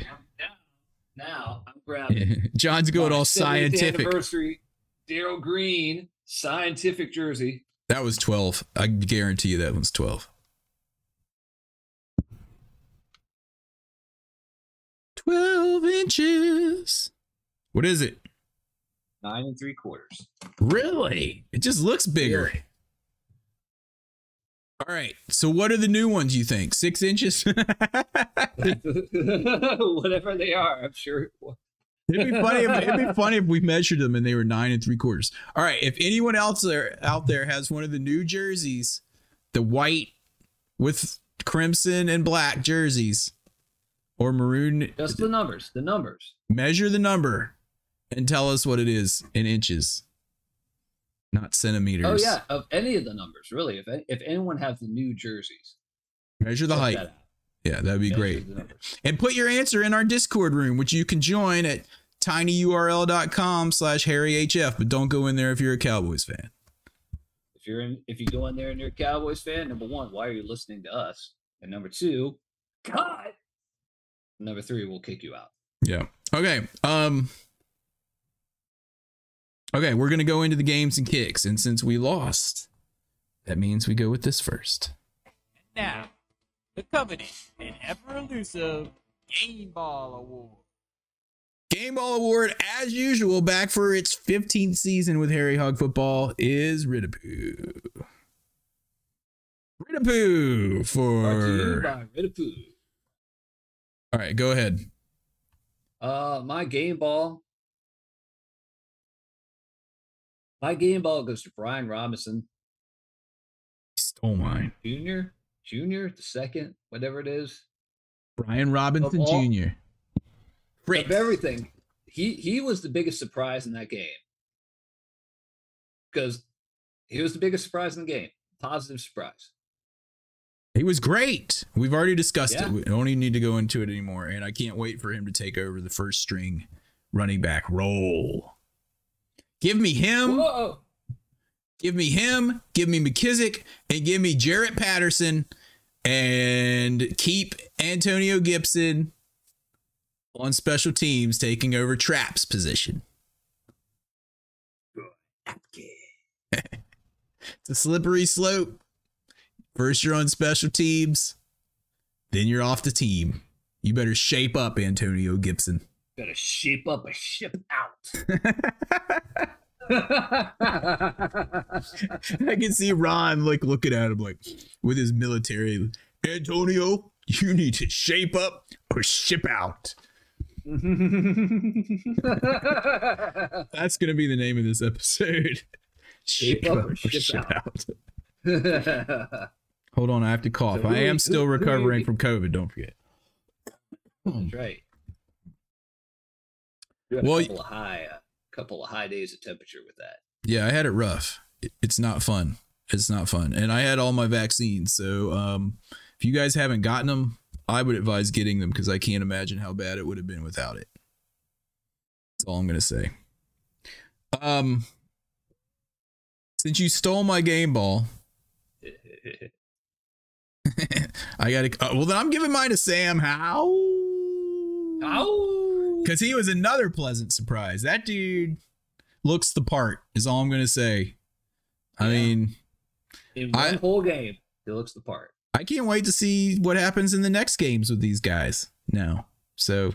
Now I'm <laughs> grabbing. John's going all scientific. Anniversary Darrell Green scientific jersey. That was twelve. I guarantee you that one's twelve. Twelve inches. What is it? Nine and three quarters. Really? It just looks bigger. Really? All right. So what are the new ones you think? Six inches? <laughs> <laughs> Whatever they are, I'm sure. It'd be funny. If, it'd be <laughs> funny if we measured them and they were nine and three quarters. All right. If anyone else there out there has one of the new jerseys, the white with crimson and black jerseys, or maroon, Just the numbers. The numbers. measure the number and tell us what it is in inches, not centimeters. Oh yeah, of any of the numbers, really. If if anyone has the new jerseys, Measure the height. that. Yeah, that'd be Measure great. and put your answer in our discord room which you can join at tinyurl.com slash harryhf but don't go in there if you're a cowboys fan If you're in, if you go in there and you're a Cowboys fan, number one, why are you listening to us? And number two, God. Number three, we'll kick you out. yeah okay um okay we're gonna go into the games and kicks and since we lost that means we go with this first Now, the coveted and ever elusive Game Ball Award. game ball award as usual back for its 15th season with harry hog football is ridapoo ridapoo Brought to you for by all right go ahead Uh, my game ball. My game ball goes to Brian Robinson stole mine Jr., Jr., the second, whatever it is. Brian Robinson all- Jr. Fritz. Of everything, he he was the biggest surprise in that game. Because he was the biggest surprise in the game. Positive surprise. He was great. We've already discussed Yeah. it. We don't even need to go into it anymore. And I can't wait for him to take over the first string running back role. Give me him. Whoa! Give me him. Give me McKissic. And give me Jarrett Patterson. And keep Antonio Gibson on special teams taking over Trap's position. <laughs> It's a slippery slope. First, you're on special teams, then you're off the team. You better shape up, Antonio Gibson. Gotta shape up a ship out. <laughs> I can see Ron like looking at him like with his military. Antonio, you need to shape up or ship out. <laughs> That's gonna be the name of this episode. <laughs> Shape up or ship out. Hold on, I have to cough. So I am still recovering from COVID. Don't forget. That's right. You had Well, a couple of high, uh, couple of high days of temperature with that. Yeah, I had it rough. It's not fun. It's not fun. And I had all my vaccines. So um, if you guys haven't gotten them, I would advise getting them because I can't imagine how bad it would have been without it. That's all I'm gonna say. Um, since you stole my game ball, <laughs> <laughs> I gotta. Uh, well, then I'm giving mine to Sam. How? Ow! Because he was another pleasant surprise. That dude looks the part. Is all I'm gonna say. I Yeah. mean, In one I- whole game, he looks the part. I can't wait to see what happens in the next games with these guys now. So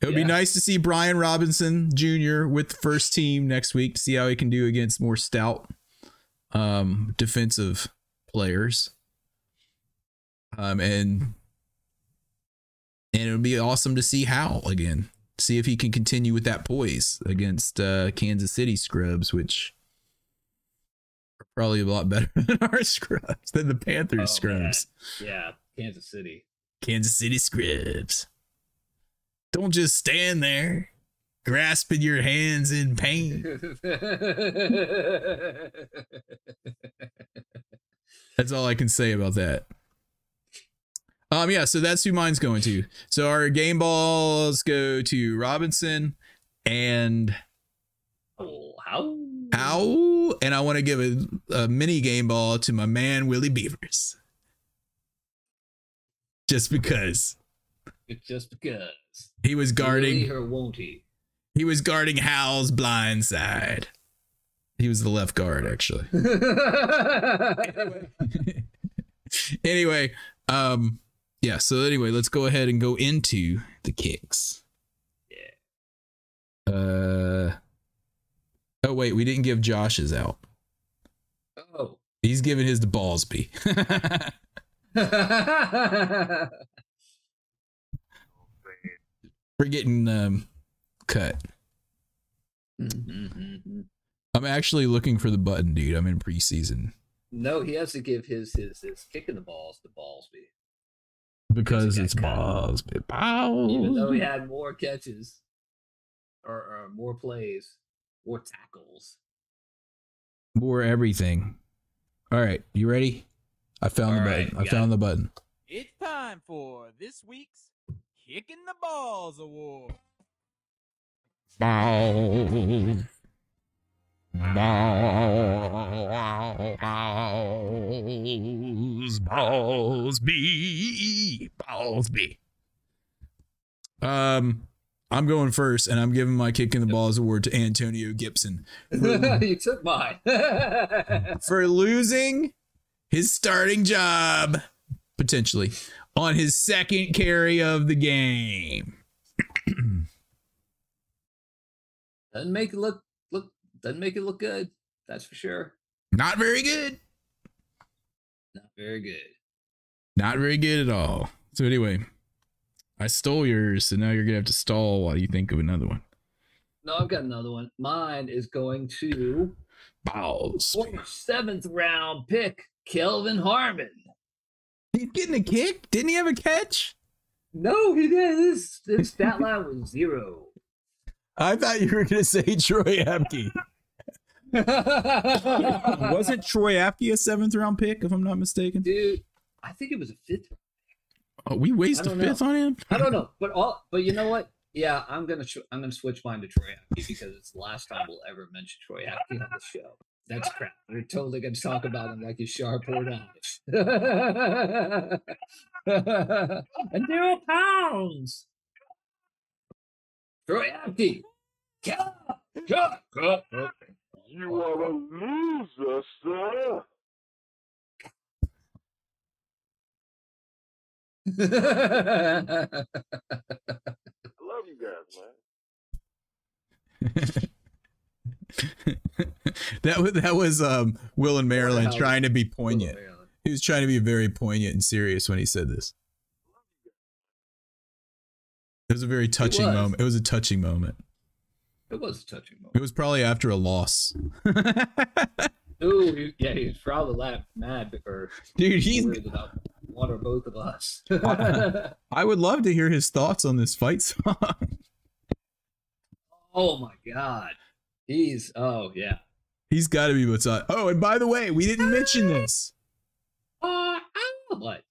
it would be nice to see Brian Robinson Jr. with the first team next week to see how he can do against more stout um, defensive players. Um, and and it would be awesome to see Hal again. See if he can continue with that poise against uh, Kansas City scrubs, which are probably a lot better <laughs> than our scrubs, than the Panthers Oh, scrubs. Yeah, Kansas City. Kansas City scrubs. Don't just stand there grasping your hands in pain. <laughs> That's all I can say about that. Um, yeah, so that's who mine's going to. So our game balls go to Robinson and oh, how? Ow, and I want to give a, a mini game ball to my man Willie Beavers. Just because It's just because. he was guarding her, won't he? he was guarding Hal's blind side. He was the left guard actually. <laughs> <laughs> anyway, um yeah, so anyway, let's go ahead and go into the kicks. Yeah. Uh Oh wait, we didn't give Josh's out. oh. He's giving his to Ballsby. <laughs> We're getting um cut. I'm actually looking for the button, dude. I'm in preseason no, he has to give his his his kicking the balls to Ballsby. Because got it's cut. Ballsby. Even though he had more catches or, or more plays, more tackles. More everything. All right, you ready? I found All the right, button. I got found the button. It's time for this week's Kicking the Balls Award. Balls. Balls. Balls. B. Balls. B. Um, I'm going first, and I'm giving my kick in the balls award to Antonio Gibson <laughs> you took mine. <laughs> for losing his starting job potentially on his second carry of the game. doesn't make it look doesn't make it look good. That's for sure. Not very good. Not very good. Not very good at all. So anyway, I stole yours, so now you're gonna have to stall while you think of another one. No, I've got another one. Mine is going to former seventh round pick, Kelvin Harmon. He's getting a kick. Didn't he have a catch? No, he did. His, his stat line was zero. <laughs> I thought you were gonna say Troy Apke. Wasn't Troy Apke a seventh round pick, if I'm not mistaken? Dude, I think it was a fifth. Oh, we waste a fifth on him. I don't know, but all but you know what? Yeah, I'm gonna I'm gonna switch mine to Troy Apke because it's the last time we'll ever mention Troy Apke on the show. That's crap. We're totally gonna talk about him like he's sharp or not. <laughs> and zero pounds. Troy Apke. Cut. Cut. cut. You are a loser, sir. <laughs> I love you guys, man. <laughs> that was that was um Will and Marilyn Howard. trying to be poignant. He was trying to be very poignant and serious when he said this. It was a very touching was. moment. It was a touching moment. It was a touching moment. It was probably after a loss. <laughs> Ooh, he- yeah, he's probably laughed mad or <laughs> Dude, he's worried about one or both of us. <laughs> I would love to hear his thoughts on this fight song. oh my god. He's oh yeah. He's got to be what's up. Oh, and by the way, we didn't mention this. Uh, oh, what?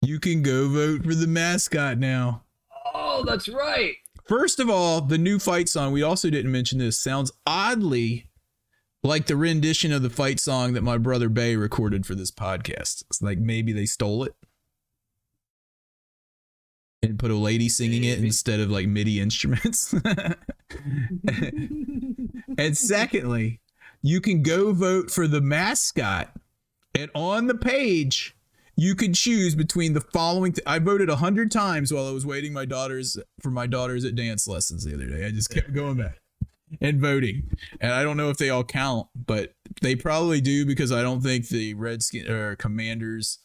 You can go vote for the mascot now. Oh, that's right. First of all, the new fight song, we also didn't mention this, sounds oddly like the rendition of the fight song that my brother Bay recorded for this podcast. It's like maybe they stole it and put a lady singing it instead of like MIDI instruments. <laughs> and secondly, you can go vote for the mascot, and on the page, you can choose between the following. I voted a hundred times while I was waiting my daughters for my daughters at dance lessons the other day. I just kept going back and voting, and I don't know if they all count, but they probably do because I don't think the Redskin or Commanders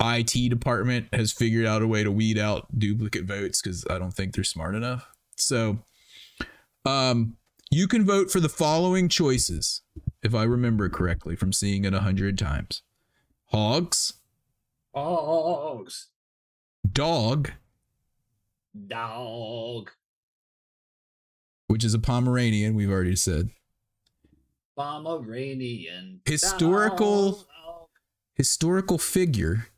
IT department has figured out a way to weed out duplicate votes because I don't think they're smart enough. So, um, you can vote for the following choices, if I remember correctly from seeing it a hundred times: hogs, Dogs. dog, Dog. which is a Pomeranian. We've already said Pomeranian. Historical- Dog. historical figure.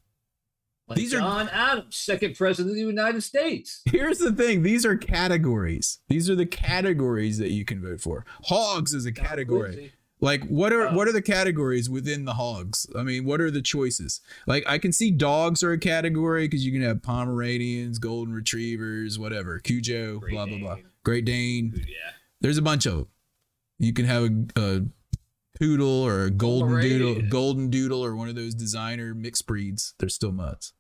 Like These are- John Adams, second president of the United States. <laughs> Here's the thing: these are categories. These are the categories that you can vote for. Hogs is a category. Like what are Oh. what are the categories within the hogs? I mean, what are the choices? Like I can see dogs are a category because you can have Pomeranians, golden retrievers, whatever, Cujo, Great blah blah blah. Great Dane. Yeah. There's a bunch of them. You can have a, a poodle or a golden doodle, golden doodle, or one of those designer mixed breeds. They're still mutts.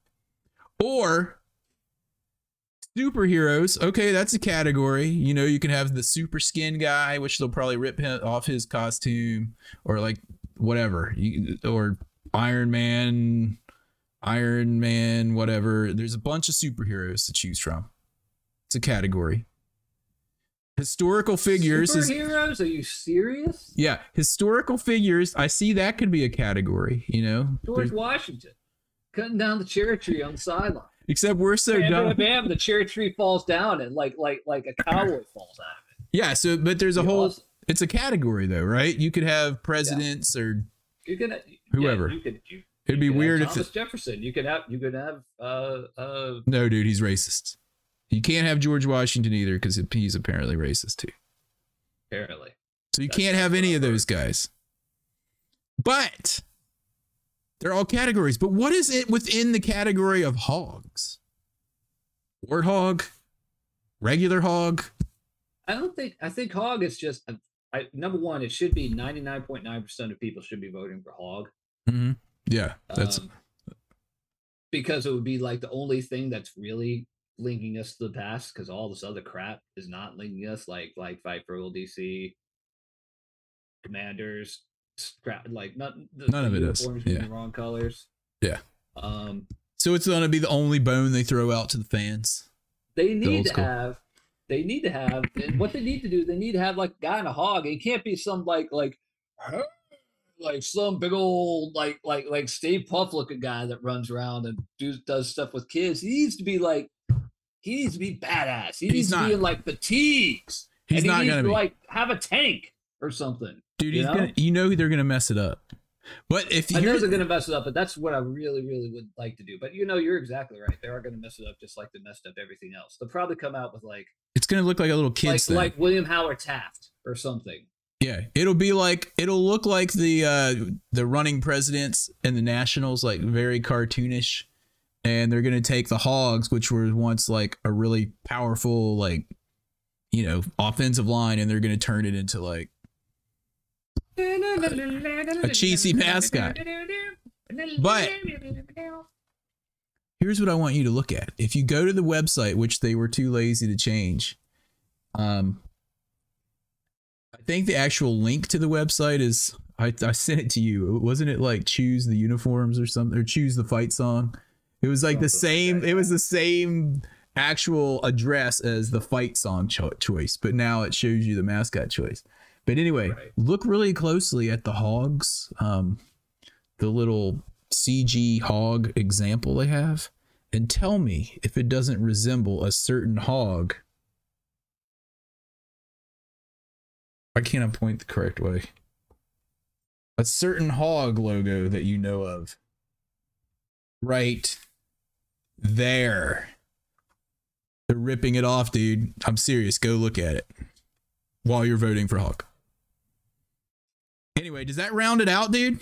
Or superheroes. Okay, that's a category. You know, you can have the super skin guy, which they'll probably rip him off his costume, or like whatever, you, or Iron Man, Iron Man, whatever. There's a bunch of superheroes to choose from. It's a category. Historical figures is Superheroes? Are you serious? yeah, historical figures. I see that could be a category. You know, George There's- Washington cutting down the cherry tree on the sideline. Except we're so bam, dumb. bam, bam, the cherry tree falls down and like like like a cowboy <clears throat> falls out of it. Yeah, so but there's a whole. Awesome. It's a category though, right? You could have presidents or You can Whoever. Yeah, you could. You, it'd be weird if Thomas Jefferson. You could have. You could have. Uh. Uh. no, dude, he's racist. You can't have George Washington either because he's apparently racist too. Apparently. So you That's- can't have any of those guys. But they're all categories. But what is it within the category of hogs? Warthog, regular hog. I don't think. I think hog is just. I, number one, it should be ninety nine point nine percent of people should be voting for hog. Mm-hmm. Yeah, that's um, because it would be like the only thing that's really linking us to the past because all this other crap is not linking us like like fight for old dc commanders scrap like not the, None of it is, yeah. the wrong colors Yeah. um so it's gonna be the only bone they throw out to the fans. they need to have they need to have and what they need to do they need to have like a guy in a hog it can't be some like like like some big old like like like Steve Puff looking guy that runs around and do, does stuff with kids. He needs to be like he needs to be badass. He He's needs not. to be in like fatigues. He's and he not needs gonna to, be. like have a tank or something. Dude, you he's know? gonna you know they're gonna mess it up. But if I know they're gonna mess it up, but that's what I really, really would like to do. But you know, you're exactly right. They are gonna mess it up just like they messed up everything else. They'll probably come out with like it's gonna look like a little like kid's thing. like William Howard Taft or something. Yeah, it'll be like it'll look like the uh the running presidents and the nationals like very cartoonish and they're going to take the hogs which were once like a really powerful like you know, offensive line and they're going to turn it into like a cheesy mascot. But here's what I want you to look at. If you go to the website, which they were too lazy to change, um, I think the actual link to the website is I, I sent it to you. Wasn't it like choose the uniforms or something or choose the fight song? It was like the same. It was the same actual address as the fight song cho- choice, but now it shows you the mascot choice. But anyway, Right. look really closely at the hogs, um, the little CG hog example they have, and tell me if it doesn't resemble a certain hog. Why can't I point the correct way? A certain hog logo that you know of. Right there. They're ripping it off, dude. I'm serious. Go look at it while you're voting for Hawk. Anyway, does that round it out, dude?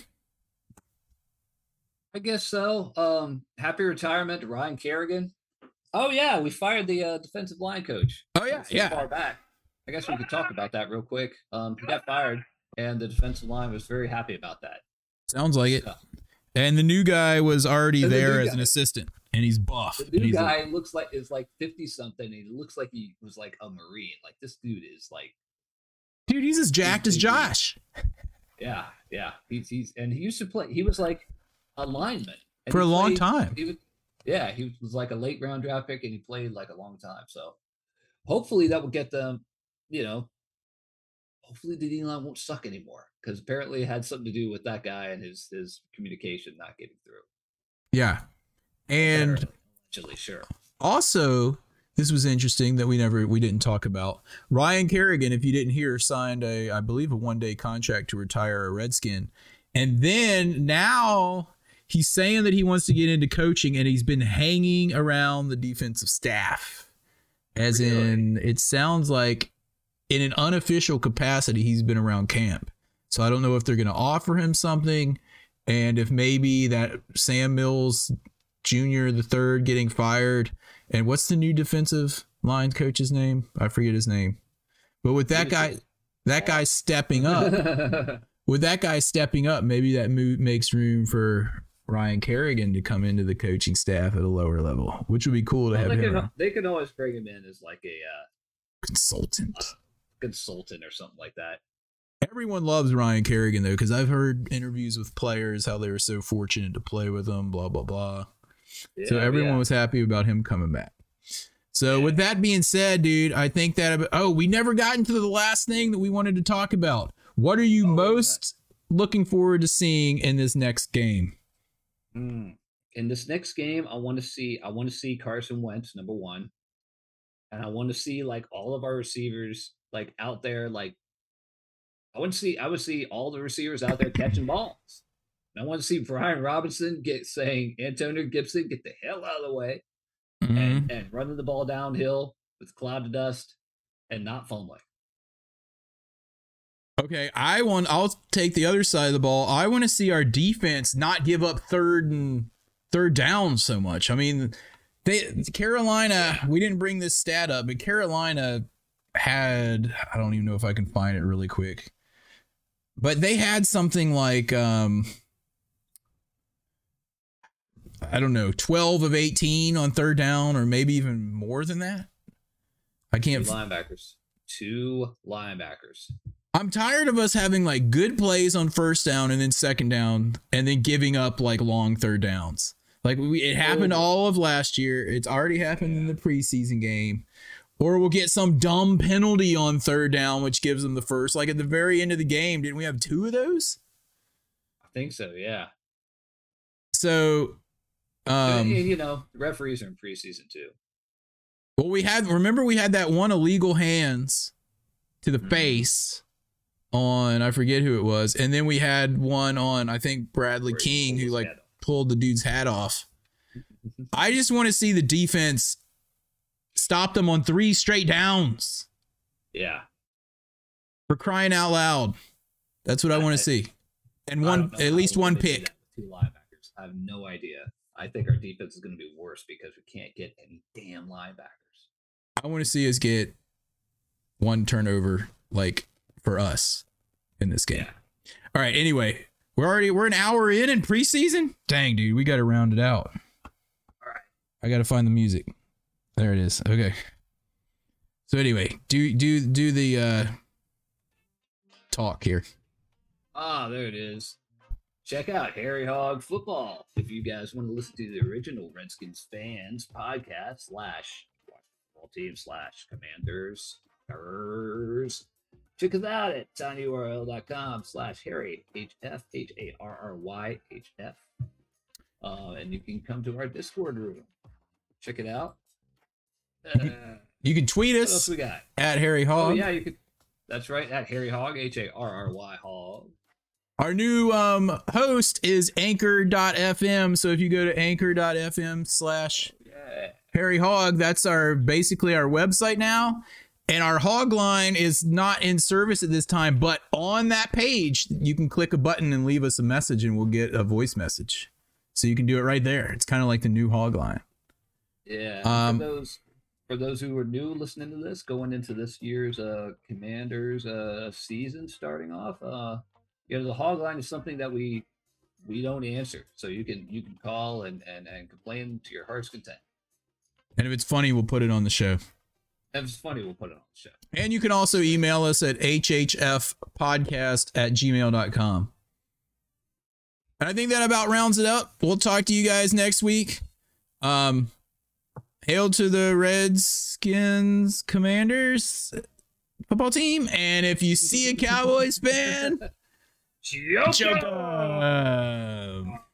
I guess so. Um, happy retirement to Ryan Kerrigan. Oh yeah, we fired the uh, defensive line coach. Oh yeah, too Far back. I guess we could talk about that real quick. Um, he got fired, and the defensive line was very happy about that. Sounds like it. So, And the new guy was already the there as guy. an assistant, and he's buff. the new guy looks like is like fifty something. And he looks like he was like a marine. Like this dude is like, dude, he's as jacked as Josh <laughs> yeah, yeah. He's he's and he used to play. He was like a lineman for a he long time. He was, yeah, he was like a late round draft pick, and he played like a long time. So hopefully that will get them. You know, hopefully the D line won't suck anymore because apparently it had something to do with that guy and his his communication not getting through. Yeah. And allegedly, sure. also this was interesting that we never we didn't talk about. Ryan kerrigan if you didn't hear signed a i believe a one day contract to retire a redskin. And then now he's saying that he wants to get into coaching and he's been hanging around the defensive staff. As Really? in it sounds like in an unofficial capacity he's been around camp. So i don't know if they're going to offer him something and if maybe that sam mills junior the third getting fired and what's the new defensive line coach's name? I forget his name. But with that guy, that guy stepping up, <laughs> with that guy stepping up, maybe that move makes room for Ryan Kerrigan to come into the coaching staff at a lower level, which would be cool to Well, have they, him can, they can always bring him in as like a uh, consultant. consultant or something like that. Everyone loves Ryan Kerrigan though, because I've heard interviews with players how they were so fortunate to play with him. Blah blah blah. So everyone yeah. was happy about him coming back. So Yeah. with that being said, dude, I think that oh, we never got into the last thing that we wanted to talk about. What are you Oh, most looking forward to seeing in this next game? Mm. In this next game, I want to see I want to see Carson Wentz number one, and I want to see like all of our receivers like out there like I want to see I would see all the receivers out there catching balls. I want to see Brian Robinson get saying Antonio Gibson get the hell out of the way Mm-hmm. and, and running the ball downhill with cloud of dust and not fumbling. Okay, I want. I'll take the other side of the ball. I want to see our defense not give up third and third down so much. I mean, they Carolina. We didn't bring this stat up, but Carolina had. I don't even know if I can find it really quick, but they had something like. um I don't know, 12 of 18 on third down, or maybe even more than that. I can't. Two linebackers. Two linebackers. I'm tired of us having like good plays on first down and then second down and then giving up like long third downs. Like we, it happened all of last year. It's already happened in the preseason game. Or we'll get some dumb penalty on third down, which gives them the first. Like at the very end of the game, didn't we have two of those? I think so, yeah. So, um, <laughs> you know, the referees are in preseason too. well, we had remember we had that one illegal hands to the Mhm. face on I forget who it was, and then we had one on I think Bradley where King who like pulled the dude's hat off. <laughs> I just want to see the defense stop them on three straight downs Yeah. for crying out loud. That's what I, I- want to see. And one, at least one pick. Two linebackers. I have no idea. I think our defense is going to be worse because we can't get any damn linebackers. I want to see us get one turnover like for us in this game. Yeah. All right. Anyway, we're already we're an hour in in preseason. Dang, dude, we got to round it out. All right. I got to find the music. There it is. Okay. So anyway, do do do the uh talk here. Ah, there it is. Check out Harry Hog Football if you guys want to listen to the original Redskins fans podcast slash football team slash commanders. Check us out at tinyurl.com slash Harry H F H A R R Y H F. Uh, and you can come to our Discord room. Check it out. Uh, You can tweet us. what else us we got? at Harry Hog. Oh yeah, you could. That's right, at Harry Hog H A R R Y Hog. Our new um host is anchor.fm. So if you go to anchor.fm slash Harry Hog, that's our basically our website now. And our hog line is not in service at this time, but on that page, you can click a button and leave us a message and we'll get a voice message. So you can do it right there. It's kind of like the new hog line. Yeah. Um, for those for those who are new listening to this, going into this year's uh Commanders uh season starting off, uh you know, the hog line is something that we we don't answer. So you can you can call and and, and complain to your heart's content. And if it's funny, we'll put it on the show. If it's funny, we'll put it on the show. And you can also email us at hhfpodcast at gmail.com. And I think that about rounds it up. We'll talk to you guys next week. Um, hail to the Redskins Commanders football team. And if you see a Cowboys fan, Jump, Jump!